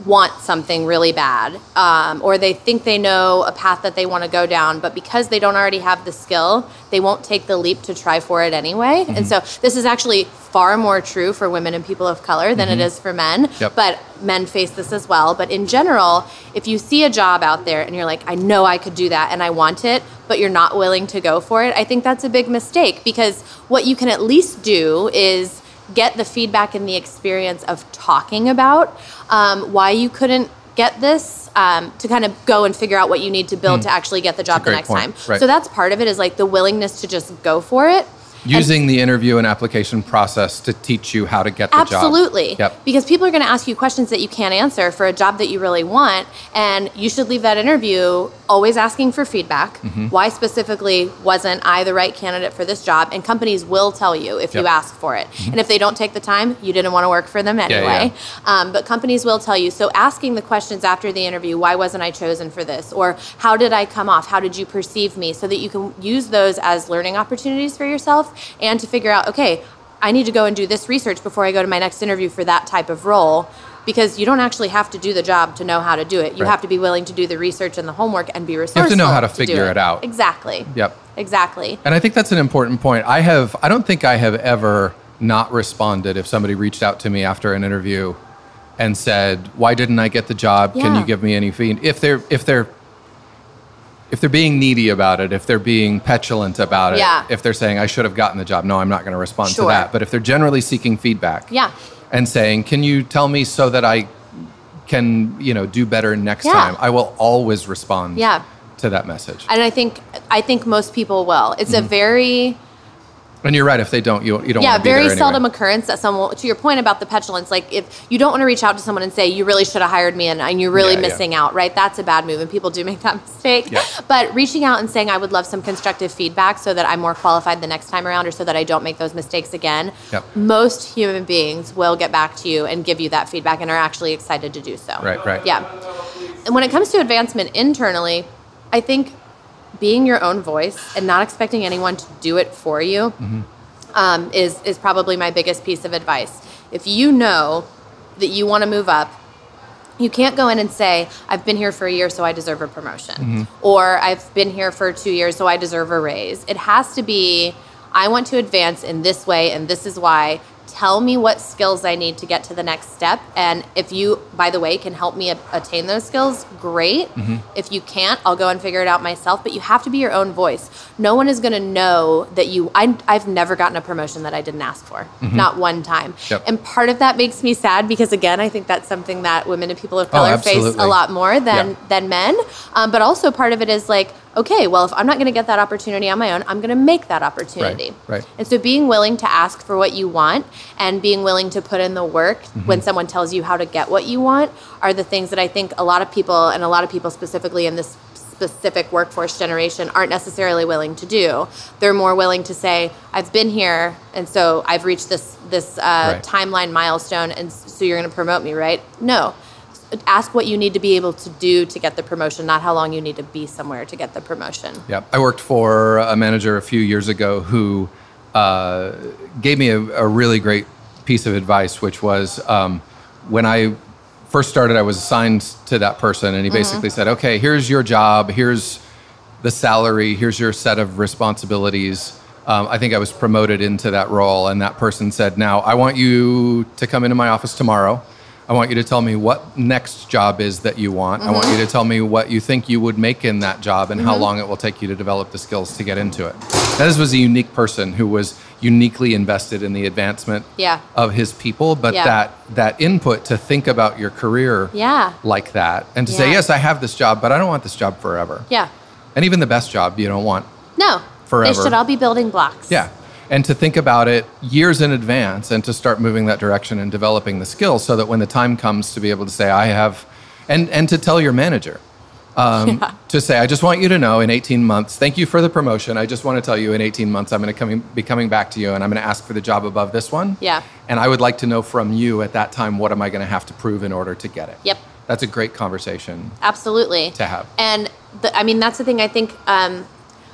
want something really bad, um, or they think they know a path that they want to go down, but because they don't already have the skill, they won't take the leap to try for it anyway. And so this is actually far more true for women and people of color than it is for men. Yep. But men face this as well. But in general, if you see a job out there and you're like, I know I could do that and I want it, but you're not willing to go for it, I think that's a big mistake because what you can at least do is get the feedback and the experience of talking about um, why you couldn't get this um, to kind of go and figure out what you need to build to actually get the job the next point. time. Right. So that's part of it is like the willingness to just go for it. Using the interview and application process to teach you how to get the Absolutely. job. Yep. Because people are going to ask you questions that you can't answer for a job that you really want. And you should leave that interview always asking for feedback. Mm-hmm. Why specifically wasn't I the right candidate for this job? And companies will tell you if you ask for it. And if they don't take the time, you didn't want to work for them anyway. yeah. Um, but companies will tell you. So asking the questions after the interview, why wasn't I chosen for this? Or how did I come off? How did you perceive me? So that you can use those as learning opportunities for yourself and to figure out, okay, I need to go and do this research before I go to my next interview for that type of role. Because you don't actually have to do the job to know how to do it. You Right. have to be willing to do the research and the homework and be resourceful. You have to know how to do figure it out. Exactly. Yep. Exactly. And I think that's an important point. I have I don't think I have ever not responded if somebody reached out to me after an interview and said, "Why didn't I get the job? Can you give me any feed?" If they're if they're if they're being needy about it, if they're being petulant about it, Yeah. if they're saying I should have gotten the job, no, I'm not going to respond Sure. to that. But if they're generally seeking feedback, Yeah. and saying, "Can you tell me so that I can, you know, do better next Yeah. time?" I will always respond Yeah. to that message. And I think I think most people will. It's Mm-hmm. a very And you're right. If they don't, you, you don't. yeah, want to be very anyway. seldom occurrence that someone. To your point about the petulance, like if you don't want to reach out to someone and say you really should have hired me and, and you're really Yeah, yeah. missing out, right? That's a bad move, and people do make that mistake. Yeah. But reaching out and saying I would love some constructive feedback so that I'm more qualified the next time around, or so that I don't make those mistakes again. Yep. Most human beings will get back to you and give you that feedback, and are actually excited to do so. Right, right. Yeah. And when it comes to advancement internally, I think being your own voice and not expecting anyone to do it for you Mm-hmm. um, is is probably my biggest piece of advice. If you know that you want to move up, you can't go in and say, "I've been here for a year, so I deserve a promotion," Mm-hmm. or "I've been here for two years, so I deserve a raise." It has to be, "I want to advance in this way, and this is why." Tell me what skills I need to get to the next step, and if you, by the way, can help me a- attain those skills, great. Mm-hmm. If you can't, I'll go and figure it out myself. But you have to be your own voice. No one is going to know that you. I, I've never gotten a promotion that I didn't ask for, not one time. Mm-hmm. Yep. And part of that makes me sad because again, I think that's something that women and people of Oh, color face a lot more than Yeah. than men. Um, but also part of it is like, okay, well, if I'm not going to get that opportunity on my own, I'm going to make that opportunity. right. right, And so being willing to ask for what you want and being willing to put in the work Mm-hmm. when someone tells you how to get what you want are the things that I think a lot of people and a lot of people specifically in this specific workforce generation aren't necessarily willing to do. They're more willing to say, "I've been here, and so I've reached this this uh, Right. timeline milestone, and so you're going to promote me, right?" No. Ask what you need to be able to do to get the promotion, not how long you need to be somewhere to get the promotion. Yeah, I worked for a manager a few years ago who uh, gave me a, a really great piece of advice, which was um, when I first started, I was assigned to that person, and he basically said, "Okay, here's your job. Here's the salary. Here's your set of responsibilities." Um, I think I was promoted into that role, and that person said, "Now I want you to come into my office tomorrow." I want you to tell me what next job is that you want. I want mm-hmm. you to tell me what you think you would make in that job and how mm-hmm. long it will take you to develop the skills to get into it. Now, this was a unique person who was uniquely invested in the advancement Yeah. of his people, but Yeah. that that input to think about your career Yeah. like that and to say, yes, I have this job, but I don't want this job forever. Yeah. And even the best job you don't want No. Forever. They should all be building blocks. yeah. And to think about it years in advance and to start moving that direction and developing the skills so that when the time comes to be able to say, I have, and, and to tell your manager, um, to say, I just want you to know in 18 months, thank you for the promotion. I just want to tell you in 18 months, I'm going to come, be coming back to you and I'm going to ask for the job above this one. Yeah. And I would like to know from you at that time, what am I going to have to prove in order to get it? Yep. That's a great conversation. Absolutely. To have. And the, I mean, that's the thing I think. Um,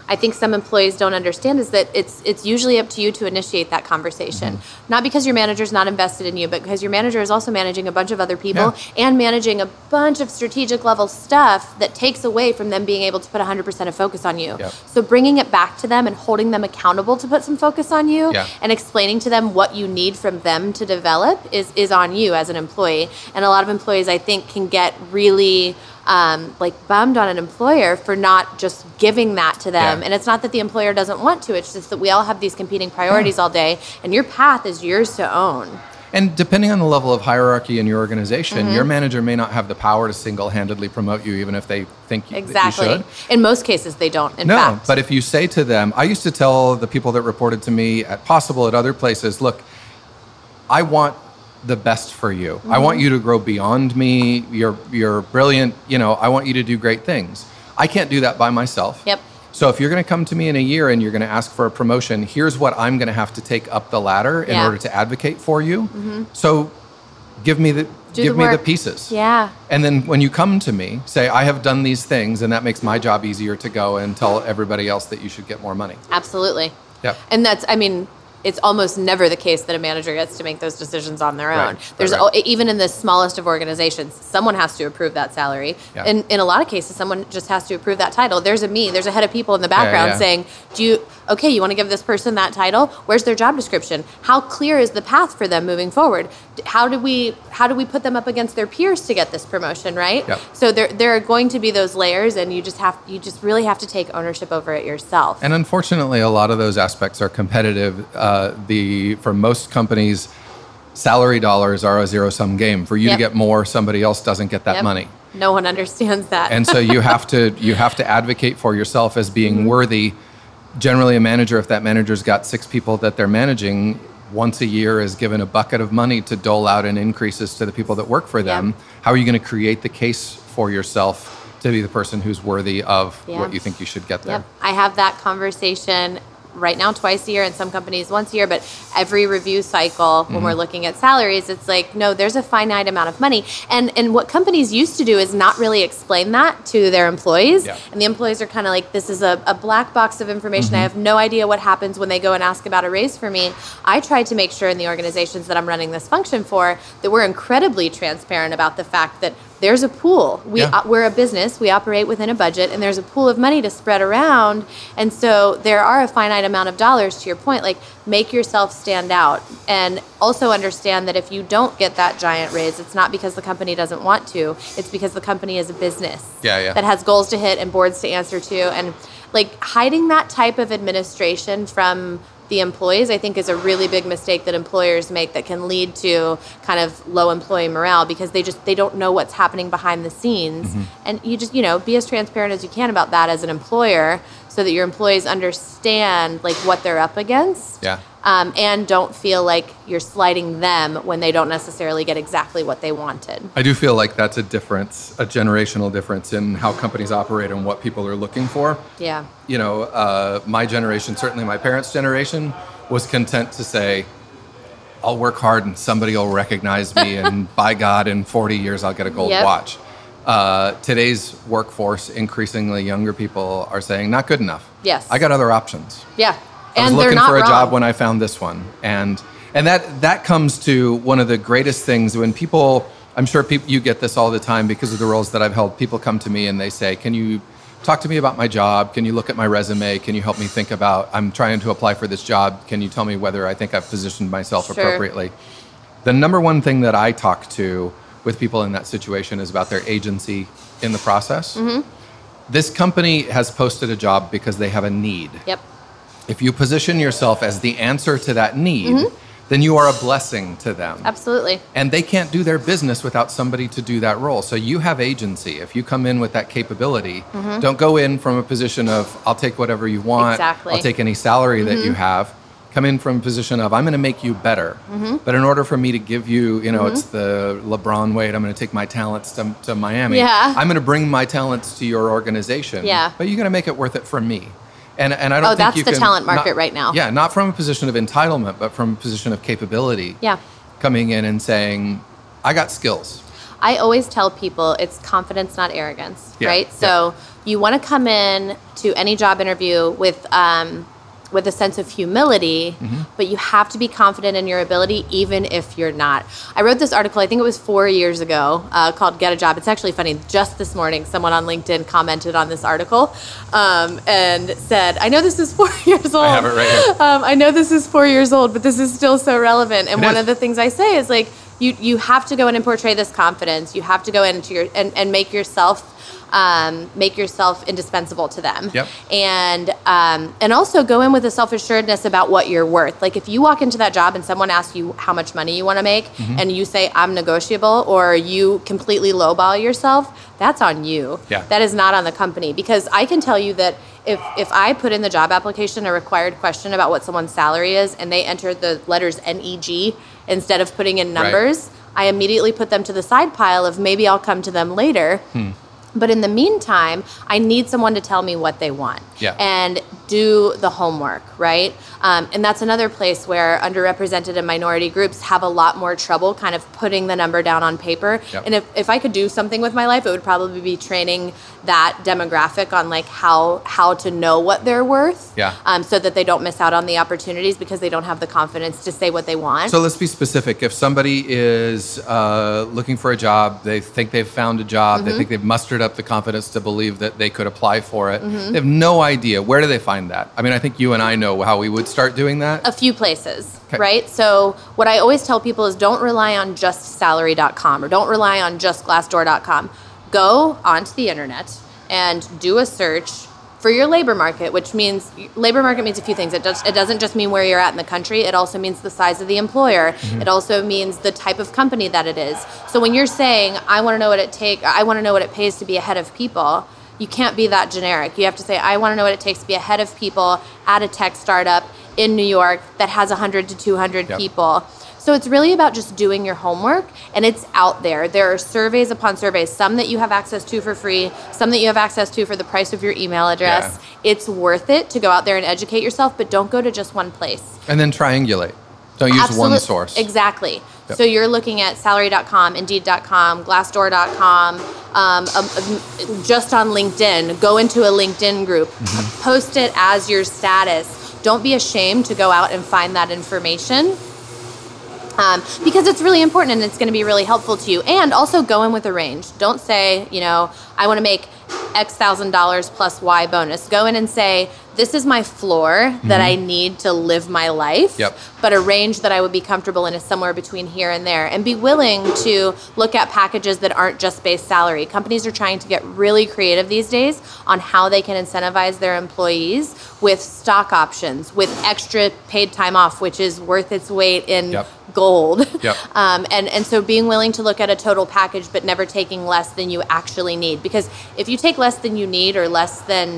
I think some employees don't understand is that it's it's usually up to you to initiate that conversation. Mm-hmm. Not because your manager's not invested in you, but because your manager is also managing a bunch of other people and managing a bunch of strategic level stuff that takes away from them being able to put 100% of focus on you. So bringing it back to them and holding them accountable to put some focus on you Yeah. and explaining to them what you need from them to develop is is on you as an employee. And a lot of employees I think can get really um, like bummed on an employer for not just giving that to them. Yeah. And it's not that the employer doesn't want to. It's just that we all have these competing priorities all day, and your path is yours to own. And depending on the level of hierarchy in your organization, Mm-hmm. your manager may not have the power to single-handedly promote you, even if they think you, that you Exactly. should. In most cases, they don't. In fact. no, fact, but if you say to them, I used to tell the people that reported to me at Possible at other places, look, I want the best for you. I want Mm-hmm. you to grow beyond me. You're you're brilliant. You know, I want you to do great things. I can't do that by myself. Yep. So if you're going to come to me in a year and you're going to ask for a promotion, here's what I'm going to have to take up the ladder in Yeah. Mm-hmm. order to advocate for you. So give me the Do give the me the pieces. yeah, And then when you come to me, say I have done these things and that makes my job easier to go and tell everybody else that you should get more money. absolutely. Yep. And that's, I mean, it's almost never the case that a manager gets to make those decisions on their own. right, There's right. even in the smallest of organizations, someone has to approve that salary. Yeah. And in a lot of cases, someone just has to approve that title. There's a me, there's a head of people in the background yeah. saying, "Do you okay? You want to give this person that title? Where's their job description? How clear is the path for them moving forward? How do we how do we put them up against their peers to get this promotion? Right? Yep. So there there are going to be those layers, and you just have you just really have to take ownership over it yourself. And unfortunately, a lot of those aspects are competitive. Uh, the for most companies, salary dollars are a zero sum game. For you Yep. to get more, somebody else doesn't get that Yep. money. No one understands that. and so you have to you have to advocate for yourself as being Mm-hmm. worthy generally a manager if that manager's got six people that they're managing once a year is given a bucket of money to dole out in increases to the people that work for them how are you going to create the case for yourself to be the person who's worthy of Yeah. what you think you should get there Yep. I have that conversation right now twice a year and some companies once a year, but every review cycle when Mm-hmm. we're looking at salaries, it's like, no, there's a finite amount of money. And and what companies used to do is not really explain that to their employees. Yeah. And the employees are kind of like, this is a, a black box of information. Mm-hmm. I have no idea what happens when they go and ask about a raise for me. I try to make sure in the organizations that I'm running this function for that we're incredibly transparent about the fact that there's a pool. We Yeah. uh, we're a business. We operate within a budget, and there's a pool of money to spread around. And so there are a finite amount of dollars. To your point, like make yourself stand out, and also understand that if you don't get that giant raise, it's not because the company doesn't want to. It's because the company is a business. Yeah, yeah. That has goals to hit and boards to answer to, and like hiding that type of administration from the employees, I think, is a really big mistake that employers make that can lead to kind of low employee morale because they just they don't know what's happening behind the scenes. Mm-hmm. And you just you know be as transparent as you can about that as an employer, so that your employees understand like what they're up against. Yeah. Um, and don't feel like you're slighting them when they don't necessarily get exactly what they wanted. I do feel like that's a difference, a generational difference in how companies operate and what people are looking for. Yeah. You know, uh, my generation, certainly my parents' generation, was content to say, I'll work hard and somebody will recognize me, and by God, in 40 years, I'll get a gold Yep. watch. Uh, today's workforce, increasingly younger people, are saying, not good enough. Yes. I got other options. Yeah. I was and looking for a wrong. job when I found this one, and and that that comes to one of the greatest things when people. I'm sure people, you get this all the time because of the roles that I've held. People come to me and they say, "Can you talk to me about my job? Can you look at my resume? Can you help me think about? I'm trying to apply for this job. Can you tell me whether I think I've positioned myself Sure. appropriately?" The number one thing that I talk to with people in that situation is about their agency in the process. Mm-hmm. This company has posted a job because they have a need Yep. if you position yourself as the answer to that need, Mm-hmm. then you are a blessing to them. Absolutely. And they can't do their business without somebody to do that role. So you have agency. If you come in with that capability, don't go in from a position of, I'll take whatever you want, Exactly. I'll take any salary that you have. Come in from a position of, I'm going to make you better. But in order for me to give you, you know, it's the LeBron way, I'm going to take my talents to, to Miami. Yeah. I'm going to bring my talents to your organization. Yeah. But you're going to make it worth it for me. And, and I don't Oh, think that's the can- talent market not- right now. Yeah, not from a position of entitlement, but from a position of capability. Yeah. Coming in and saying, I got skills. I always tell people it's confidence, not arrogance, Yeah, right? So you want to come in to any job interview with um, with a sense of humility, Mm-hmm. but you have to be confident in your ability, even if you're not. I wrote this article, I think it was four years ago, uh, called "Get a Job." It's actually funny. Just this morning, someone on LinkedIn commented on this article um, and said, "I know this is four years old. I have it right here. Um, I know this is four years old, but this is still so relevant." And It one is. of the things I say is like you you have to go in and portray this confidence. You have to go into your and, and make yourself um, make yourself indispensable to them. Yep. And um, and also go in with a self assuredness about what you're worth. Like if you walk into that job and someone asks you how much money you want to make, Mm-hmm. and you say I'm negotiable, or you completely lowball yourself, that's on you. Yeah. That is not on the company because I can tell you that if if I put in the job application a required question about what someone's salary is and they enter the letters NEG instead of putting in Right. numbers, I immediately put them to the side pile of maybe I'll come to them later. Hmm. But in the meantime, I need someone to tell me what they want Yeah. and do the homework, right? Um, and that's another place where underrepresented and minority groups have a lot more trouble kind of putting the number down on paper. Yep. And if, if I could do something with my life, it would probably be training that demographic on like how how to know what they're worth, Yeah. um, so that they don't miss out on the opportunities because they don't have the confidence to say what they want. So let's be specific. If somebody is uh, looking for a job, they think they've found a job, Mm-hmm. they think they've mustered up the confidence to believe that they could apply for it. Mm-hmm. They have no idea. Where do they find that? I mean, I think you and I know how we would start doing that. a few places, Okay. right? So what I always tell people is don't rely on just salary.com or don't rely on just glassdoor.com. Go onto the internet and do a search for your labor market, which means labor market means a few things. It does it doesn't just mean where you're at in the country, it also means the size of the employer. Mm-hmm. It also means the type of company that it is. So when you're saying I want to know what it take I want to know what it pays to be ahead of people, you can't be that generic. You have to say, I want to know what it takes to be ahead of people at a tech startup in New York that has 100 to 200 Yep. people. So it's really about just doing your homework and it's out there. There are surveys upon surveys, some that you have access to for free, some that you have access to for the price of your email address. It's worth it to go out there and educate yourself, but don't go to just one place. And then triangulate. Don't use one source. Exactly. Yep. So you're looking at salary.com, indeed.com, glassdoor.com, um, um, um, just on LinkedIn. Go into a LinkedIn group, Mm-hmm. post it as your status. Don't be ashamed to go out and find that information. Um, because it's really important and it's going to be really helpful to you. And also go in with a range. Don't say, you know, I want to make X thousand dollars plus Y bonus. Go in and say, this is my floor that I need to live my life. Mm-hmm. Yep. But a range that I would be comfortable in is somewhere between here and there. And be willing to look at packages that aren't just base salary. Companies are trying to get really creative these days on how they can incentivize their employees with stock options, with extra paid time off, which is worth its weight in Yep. gold. Yep. Um, and, and so being willing to look at a total package, but never taking less than you actually need. Because if you take less than you need or less than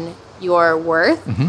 your worth, Mm-hmm.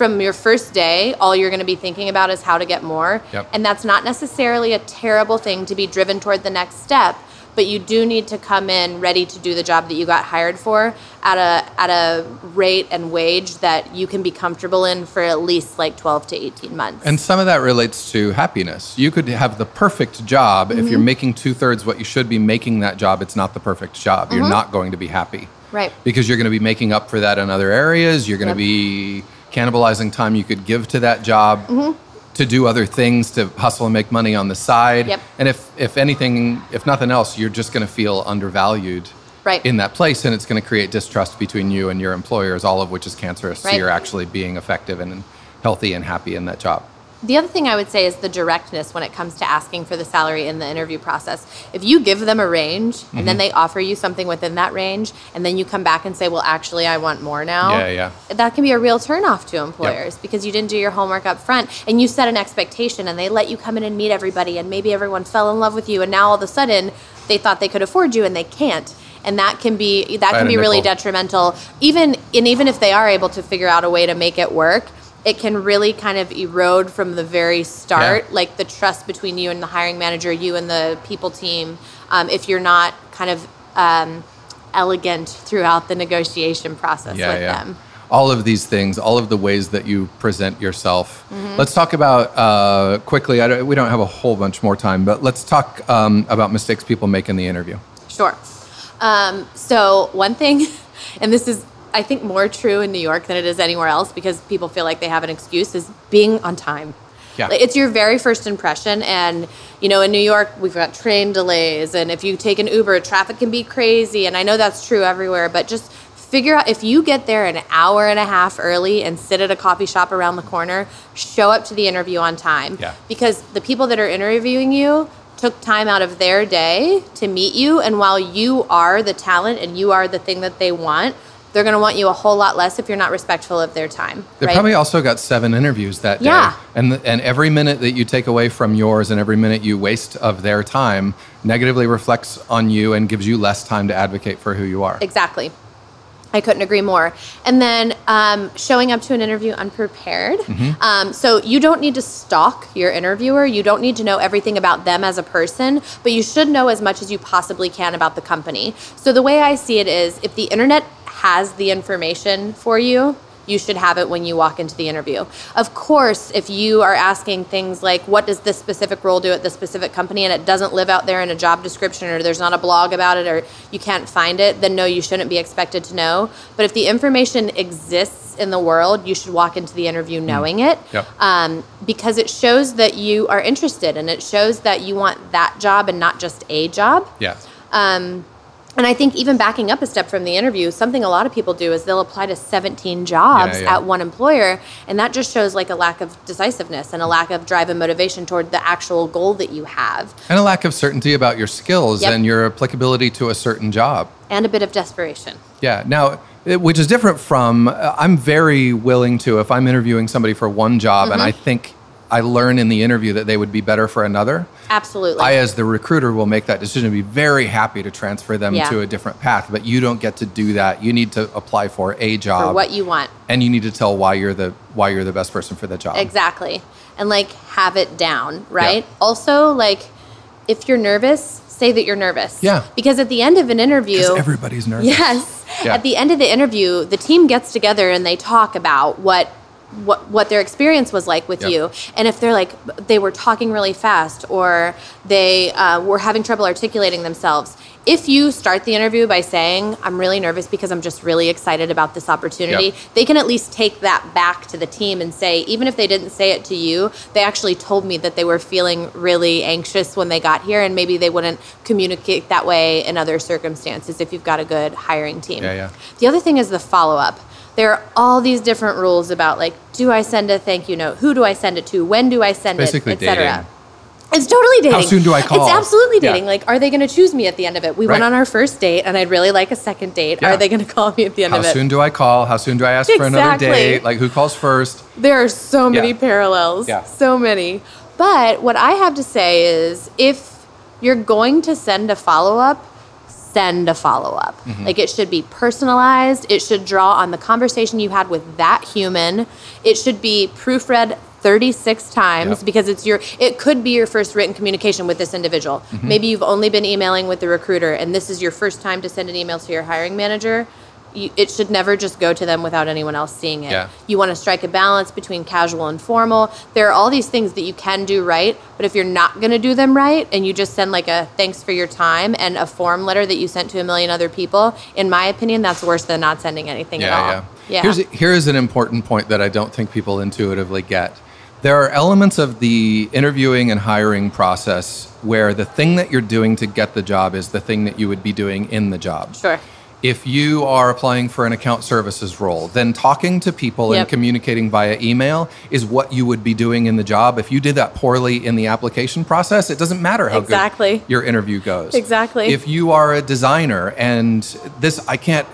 from your first day, all you're going to be thinking about is how to get more. Yep. And that's not necessarily a terrible thing to be driven toward the next step. But you do need to come in ready to do the job that you got hired for at a at a rate and wage that you can be comfortable in for at least like 12 to 18 months. And some of that relates to happiness. You could have the perfect job. If Mm-hmm. you're making two thirds what you should be making that job, it's not the perfect job. You're not going to be happy. Mm-hmm. Right. Because you're going to be making up for that in other areas. You're going Yep. to be cannibalizing time you could give to that job to do other things, to hustle and make money on the side. Mm-hmm. Yep. And if, if anything, if nothing else, you're just going to feel undervalued Right. in that place. And it's going to create distrust between you and your employers, all of which is cancerous So you're actually being effective and healthy and happy in that job. The other thing I would say is the directness when it comes to asking for the salary in the interview process. If you give them a range and Mm-hmm. then they offer you something within that range, and then you come back and say, "Well, actually, I want more now," Yeah, yeah. that can be a real turnoff to employers because you didn't do your homework up front and you set an expectation and they let you come in and meet everybody and maybe everyone fell in love with you and now all of a sudden they thought they could afford you and they can't. And that can be that can be really detrimental. Even and even if they are able to figure out a way to make it work, it can really kind of erode from the very start, Yeah. like the trust between you and the hiring manager, you and the people team. Um, if you're not kind of um, elegant throughout the negotiation process with them. All of these things, all of the ways that you present yourself. Mm-hmm. Let's talk about uh, quickly. I don't, we don't have a whole bunch more time, but let's talk um, about mistakes people make in the interview. Sure. Um, so one thing, and this is I think more true in New York than it is anywhere else because people feel like they have an excuse is being on time. Yeah. It's your very first impression and you know in New York we've got train delays and if you take an Uber traffic can be crazy and I know that's true everywhere but just figure out if you get there an hour and a half early and sit at a coffee shop around the corner show up to the interview on time Yeah. because the people that are interviewing you took time out of their day to meet you. And while you are the talent and you are the thing that they want, they're going to want you a whole lot less if you're not respectful of their time. They right? probably also got seven interviews that day. Yeah. And, the, and every minute that you take away from yours and every minute you waste of their time negatively reflects on you and gives you less time to advocate for who you are. Exactly. I couldn't agree more. And then um, showing up to an interview unprepared. Mm-hmm. Um, so you don't need to stalk your interviewer. You don't need to know everything about them as a person, but you should know as much as you possibly can about the company. So the way I see it is if the internet has the information for you, you should have it when you walk into the interview. Of course, if you are asking things like, what does this specific role do at this specific company, and it doesn't live out there in a job description, or there's not a blog about it, or you can't find it, then no, you shouldn't be expected to know. But if the information exists in the world, you should walk into the interview knowing it. Yep. Um, because it shows that you are interested and it shows that you want that job and not just a job. Yeah. Um, and I think even backing up a step from the interview, something a lot of people do is they'll apply to 17 jobs Yeah, yeah. at one employer, and that just shows like a lack of decisiveness and a lack of drive and motivation toward the actual goal that you have, And a lack of certainty about your skills Yep. and your applicability to a certain job. and a bit of desperation. Yeah. Now, it- which is different from, uh, I'm very willing to, if I'm interviewing somebody for one job and I Mm-hmm. think I learn in the interview that they would be better for another, Absolutely. I, as the recruiter, will make that decision and be very happy to transfer them Yeah. to a different path. But you don't get to do that. You need to apply for a job, for what you want. and you need to tell why you're the why you're the best person for the job. Exactly. And like have it down, right? Yeah. Also, like if you're nervous, say that you're nervous. Yeah. Because at the end of an interview, everybody's nervous. Yes. Yeah. At the end of the interview, the team gets together and they talk about what what what their experience was like with Yep. you, and if they're like they were talking really fast or they uh, were having trouble articulating themselves. If you start the interview by saying, "I'm really nervous because I'm just really excited about this opportunity," Yep. they can at least take that back to the team and say, even if they didn't say it to you, they actually told me that they were feeling really anxious when they got here, and maybe they wouldn't communicate that way in other circumstances if you've got a good hiring team. Yeah, yeah. The other thing is the follow up. There are all these different rules about like, do I send a thank you note? Who do I send it to? When do I send Basically it? Etc. It's totally dating. How soon do I call? It's absolutely Yeah. dating. Like, are they going to choose me at the end of it? We went on our first date, and I'd really like a second date. Yeah. Are they going to call me at the end How of it? How soon do I call? How soon do I ask for another date? Like who calls first? There are so many Yeah. parallels. Yeah. So many. But what I have to say is if you're going to send a follow up, send a follow up. Mm-hmm. Like it should be personalized. It should draw on the conversation you had with that human. It should be proofread 36 times Yep. because it's your it could be your first written communication with this individual. Mm-hmm. Maybe you've only been emailing with the recruiter and this is your first time to send an email to your hiring manager. You, it should never just go to them without anyone else seeing it. Yeah. You want to strike a balance between casual and formal. There are all these things that you can do right, but if you're not going to do them right and you just send like a thanks for your time and a form letter that you sent to a million other people, in my opinion, that's worse than not sending anything at all. Yeah, Yeah. Here's here is an important point that I don't think people intuitively get. There are elements of the interviewing and hiring process where the thing that you're doing to get the job is the thing that you would be doing in the job. Sure. If you are applying for an account services role, then talking to people and communicating via email is what you would be doing in the job. If you did that poorly in the application process, it doesn't matter how Exactly. good your interview goes. Exactly. If you are a designer and this, I can't,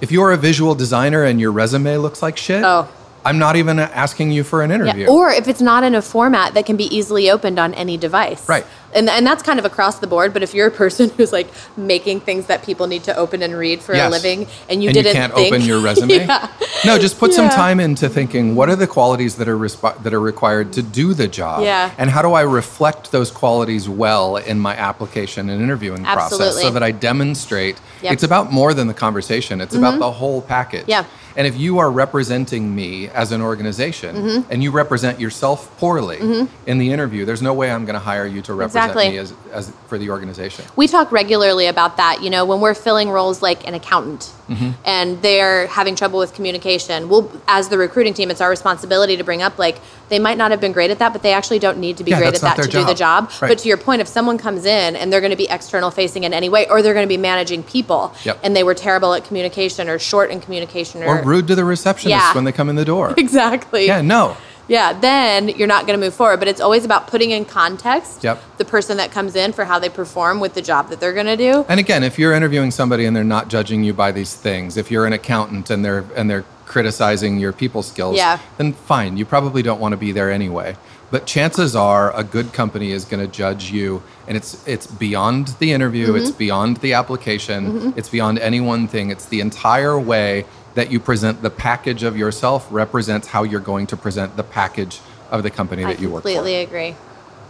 if you're a visual designer and your resume looks like shit, Oh. I'm not even asking you for an interview. Yeah. Or if it's not in a format that can be easily opened on any device. Right. And, and that's kind of across the board. But if you're a person who's like making things that people need to open and read for Yes. a living and you and didn't can't think, open your resume. Yeah. No, just put some time into thinking what are the qualities that are resp- that are required to do the job, Yeah. and how do I reflect those qualities well in my application and interviewing process, so that I demonstrate Yep. Mm-hmm. it's about more than the conversation; it's about the whole package. Yeah. And if you are representing me as an organization Mm-hmm. and you represent yourself poorly in the interview, there's no way I'm going to hire you to represent Exactly. me as, as for the organization. we talk regularly about that you know when we're filling roles like an accountant Mm-hmm. and they're having trouble with communication we'll as the recruiting team it's our responsibility to bring up like they might not have been great at that but they actually don't need to be Yeah, great at that to do the job. job Right. but to your point if someone comes in and they're going to be external facing in any way or they're going to be managing people Yep. and they were terrible at communication or short in communication or, Or rude to the receptionist Yeah. when they come in the door. exactly Yeah, no. yeah, then you're not going to move forward. But it's always about putting in context Yep. the person that comes in for how they perform with the job that they're going to do. And again, if you're interviewing somebody and they're not judging you by these things, if you're an accountant and they're and they're criticizing your people skills, Yeah. then fine. You probably don't want to be there anyway. But chances are a good company is going to judge you and it's it's beyond the interview, it's mm-hmm. beyond the application, mm-hmm. it's beyond any one thing. It's the entire way that you present the package of yourself represents how you're going to present the package of the company I that you work for. completely agree.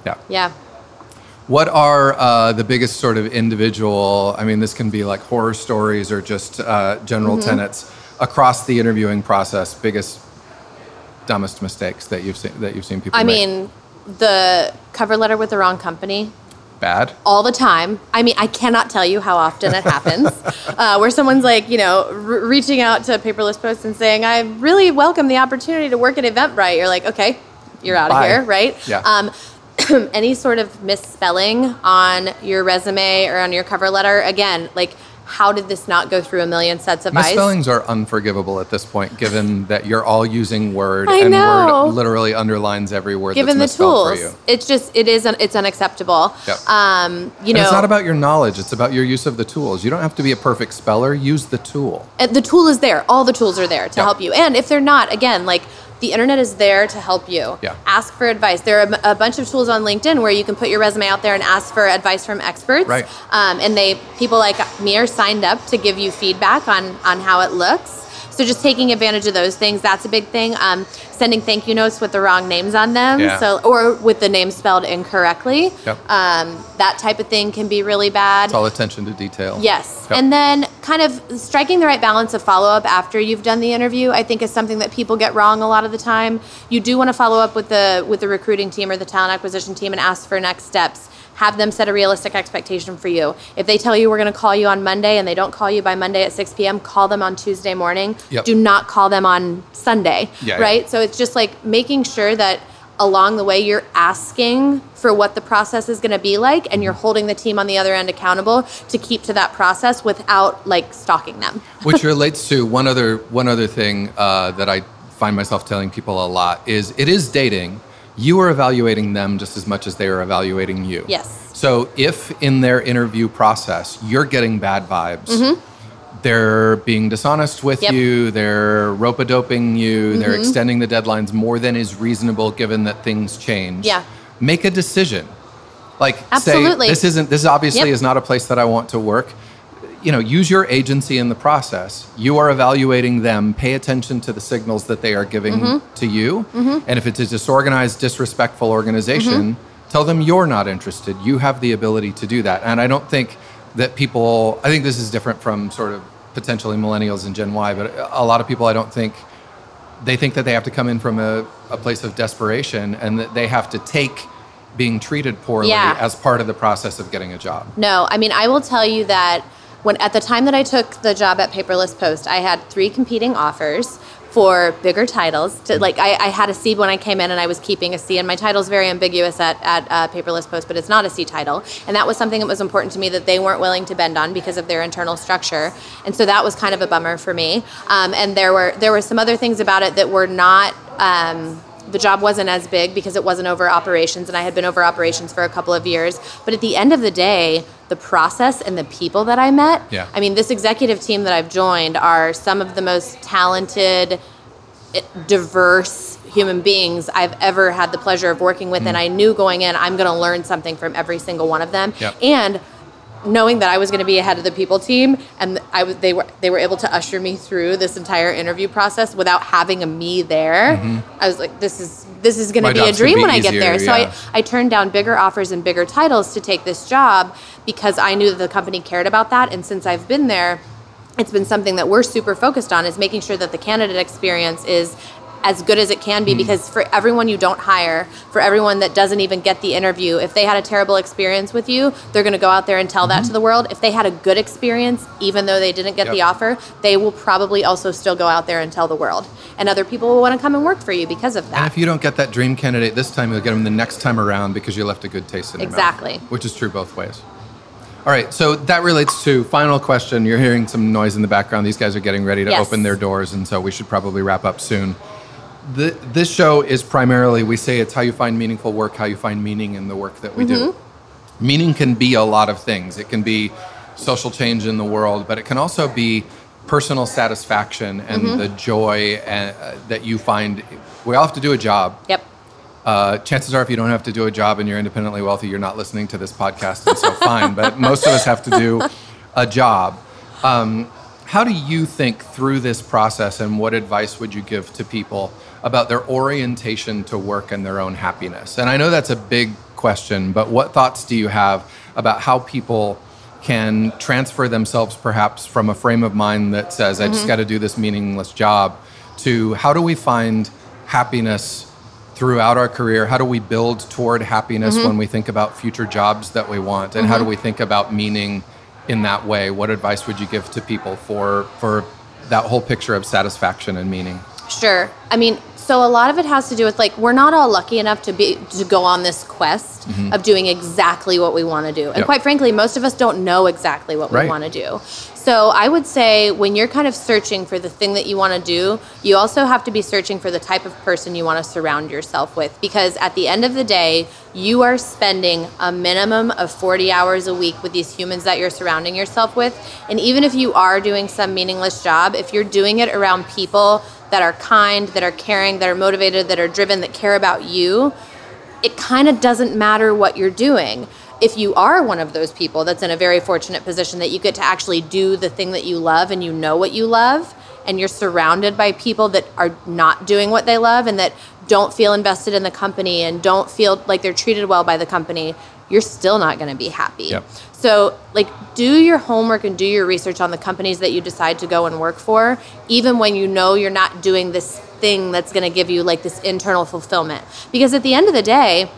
Yeah. Yeah. What are uh, the biggest sort of individual? I mean, this can be like horror stories or just uh, general Mm-hmm. tenets across the interviewing process. Biggest, dumbest mistakes that you've seen that you've seen people. I make? mean, the cover letter with the wrong company bad. all the time. I mean, I cannot tell you how often it happens uh, where someone's like, you know, re- reaching out to Paperless Post and saying, I really welcome the opportunity to work at Eventbrite. You're like, okay, you're out of here, right? Yeah. Um, any sort of misspelling on your resume or on your cover letter, again, like, how did this not go through a million sets of eyes? Misspellings are unforgivable at this point, given that you're all using Word I and know. Word literally underlines every word Given the tools, for you. it's just it is un- it's unacceptable. Yep. Um, you and know, it's not about your knowledge; it's about your use of the tools. You don't have to be a perfect speller. Use the tool. And the tool is there. All the tools are there to Yeah. help you. And if they're not, again, like the internet is there to help you. Yeah. Ask for advice. There are a, bunch of tools on LinkedIn where you can put your resume out there and ask for advice from experts. Right. Um, and they people like me are signed up to give you feedback on on how it looks. So just taking advantage of those things, that's a big thing. Um, sending thank you notes with the wrong names on them, Yeah. so or with the name spelled incorrectly. Yep. Um, that type of thing can be really bad. It's all attention to detail. Yes. Yep. And then kind of striking the right balance of follow up after you've done the interview, I think is something that people get wrong a lot of the time. You do want to follow up with the with the recruiting team or the talent acquisition team and ask for next steps. Have them set a realistic expectation for you. If they tell you we're going to call you on Monday and they don't call you by Monday at 6 p.m., call them on Tuesday morning. Yep. Do not call them on Sunday. Yeah, yeah. right? So it's just like making sure that along the way you're asking for what the process is going to be like and you're holding the team on the other end accountable to keep to that process without like stalking them which relates to one other one other thing uh, that I find myself telling people a lot is it is dating. You are evaluating them just as much as they are evaluating you. Yes. So if in their interview process you're getting bad vibes, they're being dishonest with Mm-hmm. Yep. Mm-hmm. you, they're rope a doping you, they're extending the deadlines more than is reasonable given that things change. Yeah. Make a decision. Like Absolutely. say this isn't this obviously Yep. is not a place that I want to work you know, use your agency in the process. You are evaluating them. Pay attention to the signals that they are giving Mm-hmm. to you. And if it's a disorganized, disrespectful organization, Mm-hmm. tell them you're not interested. You have the ability to do that. And I don't think that people, I think this is different from sort of potentially millennials and Gen Y, but a lot of people, I don't think, they think that they have to come in from a, a place of desperation and that they have to take being treated poorly Yeah. as part of the process of getting a job. no i mean i will tell you that when at the time that i took the job at Paperless Post i had three competing offers for bigger titles to like I, I had a c when i came in and i was keeping a c and my title is very ambiguous at, at uh, Paperless Post but it's not a c title. And that was something that was important to me that they weren't willing to bend on because of their internal structure. And so that was kind of a bummer for me. Um, and there were there were some other things about it that were not um, the job wasn't as big because it wasn't over operations and I had been over operations for a couple of years. But at the end of the day, the process and the people that I met, Yeah. I mean, this executive team that I've joined are some of the most talented, eh, diverse human beings I've ever had the pleasure of working with. And I knew going in, I'm going to learn something from every single one of them. Yep. And knowing that I was going to be ahead of the people team, and I was, they were they were able to usher me through this entire interview process without having a me there. I was like, this is this is going Mm-hmm. To be a dream be when I get there. So yeah. I I turned down bigger offers and bigger titles to take this job because I knew that the company cared about that. And since I've been there, it's been something that we're super focused on is making sure that the candidate experience is as good as it can be because for everyone you don't hire for everyone that doesn't even get the interview if they had a terrible experience with you they're going to go out there and tell that to the world if they had a good experience even though they didn't get the Mm-hmm. Offer they will probably also still go out there and tell the world and other people will want to come and work for you because of that. And if you don't get that dream candidate this time, you'll get them the next time around because you left a good taste in their mouth. Exactly. Which is true both ways. All right, so that relates to final question. You're hearing some noise in the background. These guys are getting ready to Yes. open their doors, and so we should probably wrap up soon. The, this show is primarily, we say it's how you find meaningful work, how you find meaning in the work that we do. Meaning can be a lot of things. It can be social change in the world, but it can also be personal satisfaction and the joy uh, that you find. We all have to do a job. Yep. Uh, chances are, if you don't have to do a job and you're independently wealthy, you're not listening to this podcast, and so fine. But most of us have to do a job. Um, how do you think through this process, and what advice would you give to people about their orientation to work and their own happiness? And I know that's a big question, but what thoughts do you have about how people can transfer themselves perhaps from a frame of mind that says, I just mm-hmm. got to do this meaningless job, to how do we find happiness throughout our career? How do we build toward happiness mm-hmm. when we think about future jobs that we want? And how do mm-hmm. we think about meaning in that way? What advice would you give to people for for that whole picture of satisfaction and meaning? Sure. I mean, so a lot of it has to do with like we're not all lucky enough to be to go on this quest mm-hmm. of doing exactly what we want to do. And Yep. quite frankly, most of us don't know exactly what Right. we want to do. So I would say when you're kind of searching for the thing that you want to do, you also have to be searching for the type of person you want to surround yourself with because at the end of the day, you are spending a minimum of 40 hours a week with these humans that you're surrounding yourself with. And even if you are doing some meaningless job, if you're doing it around people that are kind, that are caring, that are motivated, that are driven, that care about you, it kind of doesn't matter what you're doing. If you are one of those people that's in a very fortunate position that you get to actually do the thing that you love and you know what you love, and you're surrounded by people that are not doing what they love and that don't feel invested in the company and don't feel like they're treated well by the company, you're still not going to be happy. Yep. So, like, do your homework and do your research on the companies that you decide to go and work for, even when you know you're not doing this thing that's going to give you like this internal fulfillment. Because at the end of the day,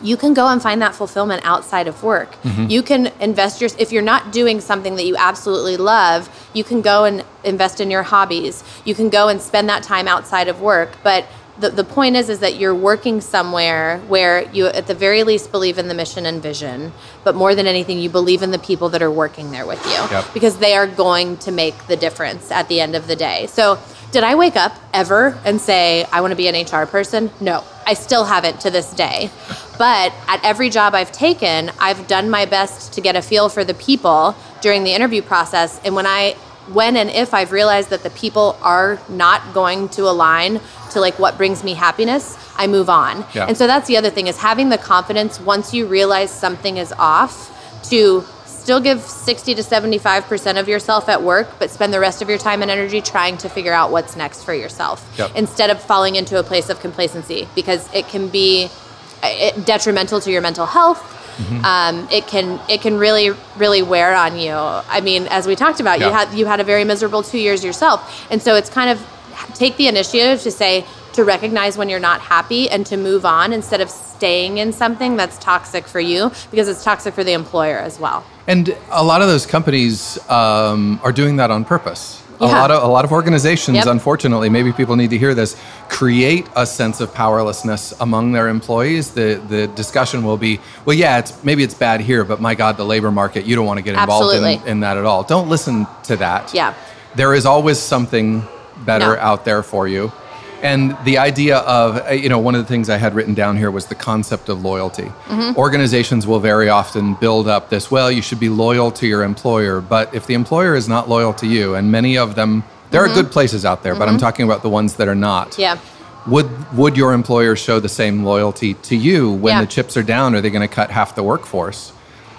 you can go and find that fulfillment outside of work. Mm-hmm. You can invest your if you're not doing something that you absolutely love, you can go and invest in your hobbies. You can go and spend that time outside of work, but the, the point is is that you're working somewhere where you at the very least believe in the mission and vision but more than anything you believe in the people that are working there with you. Yep. because they are going to make the difference at the end of the day. So did i wake up ever and say i want to be an hr person no. I still haven't to this day. But at every job i've taken i've done my best to get a feel for the people during the interview process and when i when and if I've realized that the people are not going to align to like what brings me happiness, I move on. Yeah. And so that's the other thing is having the confidence once you realize something is off to still give 60 to 75% of yourself at work, but spend the rest of your time and energy trying to figure out what's next for yourself Yep. instead of falling into a place of complacency because it can be uh, detrimental to your mental health. Mm-hmm. Um, it can it can really really wear on you. I mean, as we talked about, you had you had a very miserable two years yourself, and so it's kind of take the initiative to say to recognize when you're not happy and to move on instead of staying in something that's toxic for you because it's toxic for the employer as well. And a lot of those companies um, are doing that on purpose. A lot of a lot of organizations, Yep. unfortunately, maybe people need to hear this, create a sense of powerlessness among their employees. The the discussion will be, well, yeah, it's maybe it's bad here, but my God, the labor market, you don't want to get involved in, in that at all. Don't listen to that. Yeah. There is always something better No. out there for you. And the idea of, uh, you know, one of the things I had written down here was the concept of loyalty. Mm-hmm. Organizations will very often build up this, well, you should be loyal to your employer. But if the employer is not loyal to you, and many of them, there are good places out there, but I'm talking about the ones that are not. Mm-hmm. Yeah. Would, would your employer show the same loyalty to you when Yeah. the chips are down? Are they going to cut half the workforce?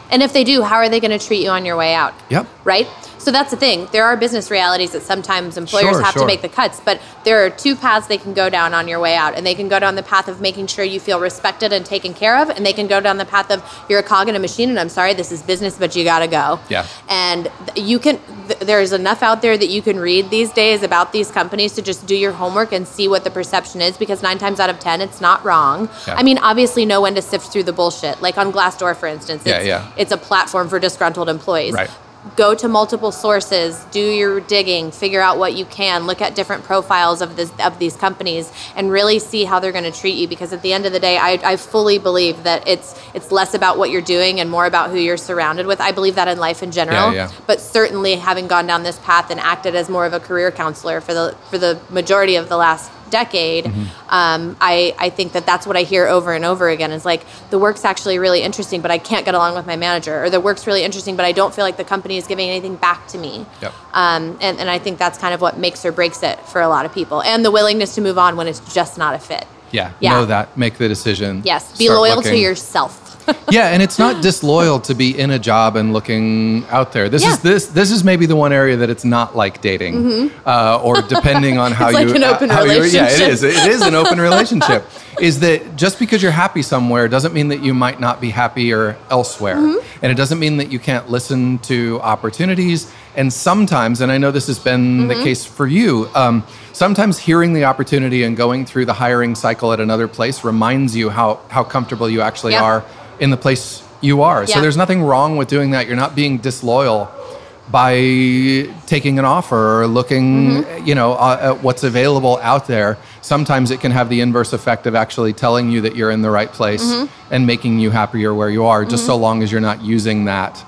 And if they do, how are they going to treat you on your way out? Yep. Right? So that's the thing. There are business realities that sometimes employers Sure, have sure. to make the cuts, but there are two paths they can go down on your way out. And they can go down the path of making sure you feel respected and taken care of, and they can go down the path of you're a cog in a machine and I'm sorry, this is business, but you got to go. Yeah. And you can th- there's enough out there that you can read these days about these companies to just do your homework and see what the perception is because 9 times out of 10 it's not wrong. Yeah. I mean, obviously know when to sift through the bullshit. Like on Glassdoor for instance, Yeah, it's, yeah. it's a platform for disgruntled employees. Right. Go to multiple sources, do your digging, figure out what you can, look at different profiles of this of these companies, and really see how they're going to treat you. Because at the end of the day, I, I fully believe that it's it's less about what you're doing and more about who you're surrounded with. I believe that in life in general, Yeah, yeah. but certainly having gone down this path and acted as more of a career counselor for the for the majority of the last decade, um, I, I think that that's what I hear over and over again is like, the work's actually really interesting, but I can't get along with my manager. Or the work's really interesting, but I don't feel like the company is giving anything back to me. Yep. Um, and, and I think that's kind of what makes or breaks it for a lot of people. And the willingness to move on when it's just not a fit. Yeah, Yeah. know that. Make the decision. Yes, be loyal to yourself. yeah, and it's not disloyal to be in a job and looking out there. This Yeah. is this this is maybe the one area that it's not like dating, uh, or depending on how Mm-hmm. It's you like an open how you're- Yeah, it relationship. is. It is an open relationship. Is that just because you're happy somewhere doesn't mean that you might not be happier elsewhere, Mm-hmm. and it doesn't mean that you can't listen to opportunities. And sometimes, and I know this has been the Mm-hmm. case for you. Um, sometimes hearing the opportunity and going through the hiring cycle at another place reminds you how how comfortable you actually Yeah. are in the place you are. So there's nothing wrong with doing that. You're not being disloyal by taking an offer or looking, Mm-hmm. you know, uh, at what's available out there. Sometimes it can have the inverse effect of actually telling you that you're in the right place Mm-hmm. and making you happier where you are, just so long as you're not using that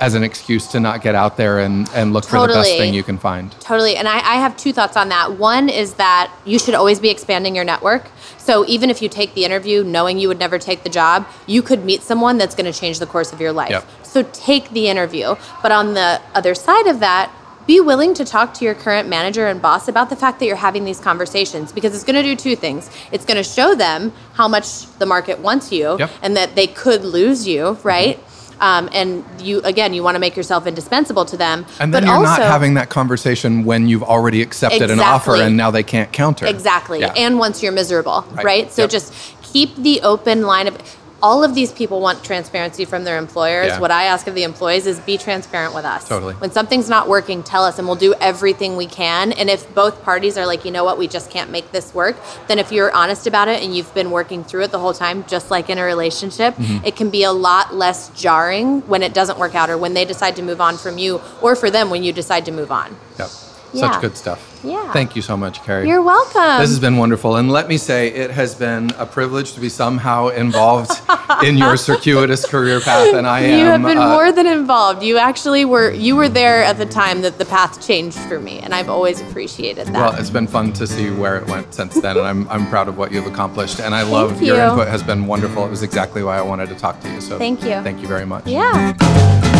as an excuse to not get out there and, and look for the best thing you can find. Totally. And I, I have two thoughts on that. One is that you should always be expanding your network. So even if you take the interview knowing you would never take the job, you could meet someone that's going to change the course of your life. Yep. So take the interview. But on the other side of that, be willing to talk to your current manager and boss about the fact that you're having these conversations because it's going to do two things. It's going to show them how much the market wants you Yep. and that they could lose you, right? Mm-hmm. Um, and you again, you want to make yourself indispensable to them. And then but you're also, not having that conversation when you've already accepted an offer and now they can't counter. Exactly. Yeah. And once you're miserable, Right. right? So Yep. just keep the open line of all of these people want transparency from their employers. Yeah. What I ask of the employees is be transparent with us. Totally. When something's not working, tell us and we'll do everything we can. And if both parties are like, you know what, we just can't make this work, then if you're honest about it and you've been working through it the whole time, just like in a relationship, Mm-hmm. it can be a lot less jarring when it doesn't work out or when they decide to move on from you or for them when you decide to move on. Yep. Yeah. Such good stuff. Yeah. Thank you so much, Carrie. You're welcome. This has been wonderful. And let me say, it has been a privilege to be somehow involved in your circuitous career path. And I am. You have been uh, more than involved. You actually were you were there at the time that the path changed for me, and I've always appreciated that. Well, it's been fun to see where it went since then, and I'm, I'm proud of what you've accomplished. And I love your you. input has been wonderful. It was exactly why I wanted to talk to you. So Thank you. Thank you very much. yeah.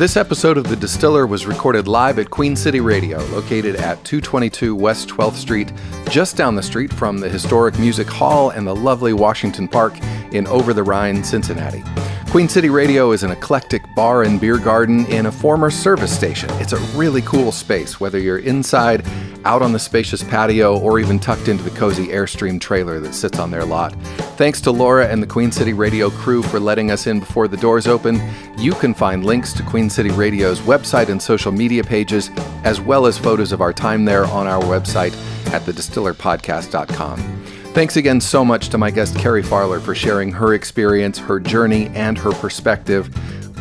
This episode of The Distiller was recorded live at Queen City Radio, located at 222 West 12th Street, just down the street from the historic Music Hall and the lovely Washington Park in Over the Rhine, Cincinnati. Queen City Radio is an eclectic bar and beer garden in a former service station. It's a really cool space, whether you're inside, out on the spacious patio, or even tucked into the cozy Airstream trailer that sits on their lot. Thanks to Laura and the Queen City Radio crew for letting us in before the doors open. You can find links to Queen City Radio's website and social media pages, as well as photos of our time there on our website at thedistillerpodcast.com. Thanks again so much to my guest Carrie Farler for sharing her experience, her journey, and her perspective.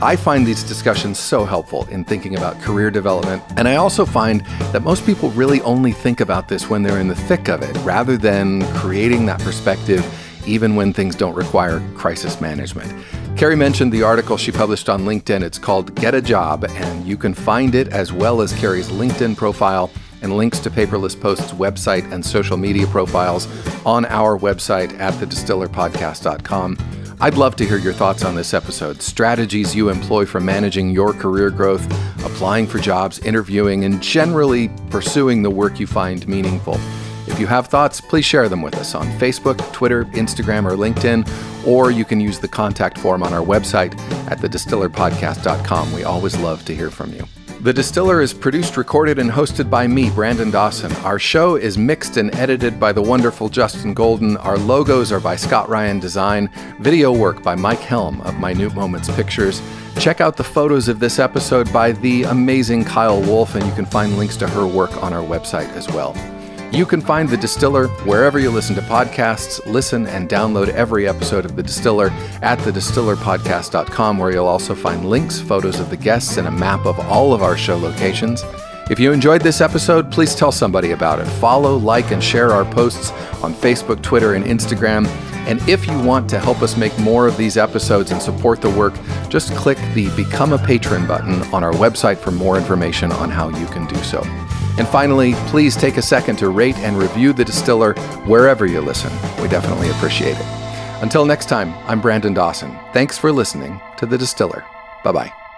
I find these discussions so helpful in thinking about career development, and I also find that most people really only think about this when they're in the thick of it, rather than creating that perspective even when things don't require crisis management. Carrie mentioned the article she published on LinkedIn. It's called Get a Job, and you can find it as well as Carrie's LinkedIn profile and links to Paperless Post's website and social media profiles on our website at thedistillerpodcast.com. I'd love to hear your thoughts on this episode, strategies you employ for managing your career growth, applying for jobs, interviewing, and generally pursuing the work you find meaningful. If you have thoughts, please share them with us on Facebook, Twitter, Instagram, or LinkedIn, or you can use the contact form on our website at thedistillerpodcast.com. We always love to hear from you. The Distiller is produced, recorded, and hosted by me, Brandon Dawson. Our show is mixed and edited by the wonderful Justin Golden. Our logos are by Scott Ryan Design. Video work by Mike Helm of Minute Moments Pictures. Check out the photos of this episode by the amazing Kyle Wolf, and you can find links to her work on our website as well. You can find The Distiller wherever you listen to podcasts. Listen and download every episode of The Distiller at thedistillerpodcast.com, where you'll also find links, photos of the guests, and a map of all of our show locations. If you enjoyed this episode, please tell somebody about it. Follow, like, and share our posts on Facebook, Twitter, and Instagram. And if you want to help us make more of these episodes and support the work, just click the Become a Patron button on our website for more information on how you can do so. And finally, please take a second to rate and review The Distiller wherever you listen. We definitely appreciate it. Until next time, I'm Brandon Dawson. Thanks for listening to The Distiller. Bye bye.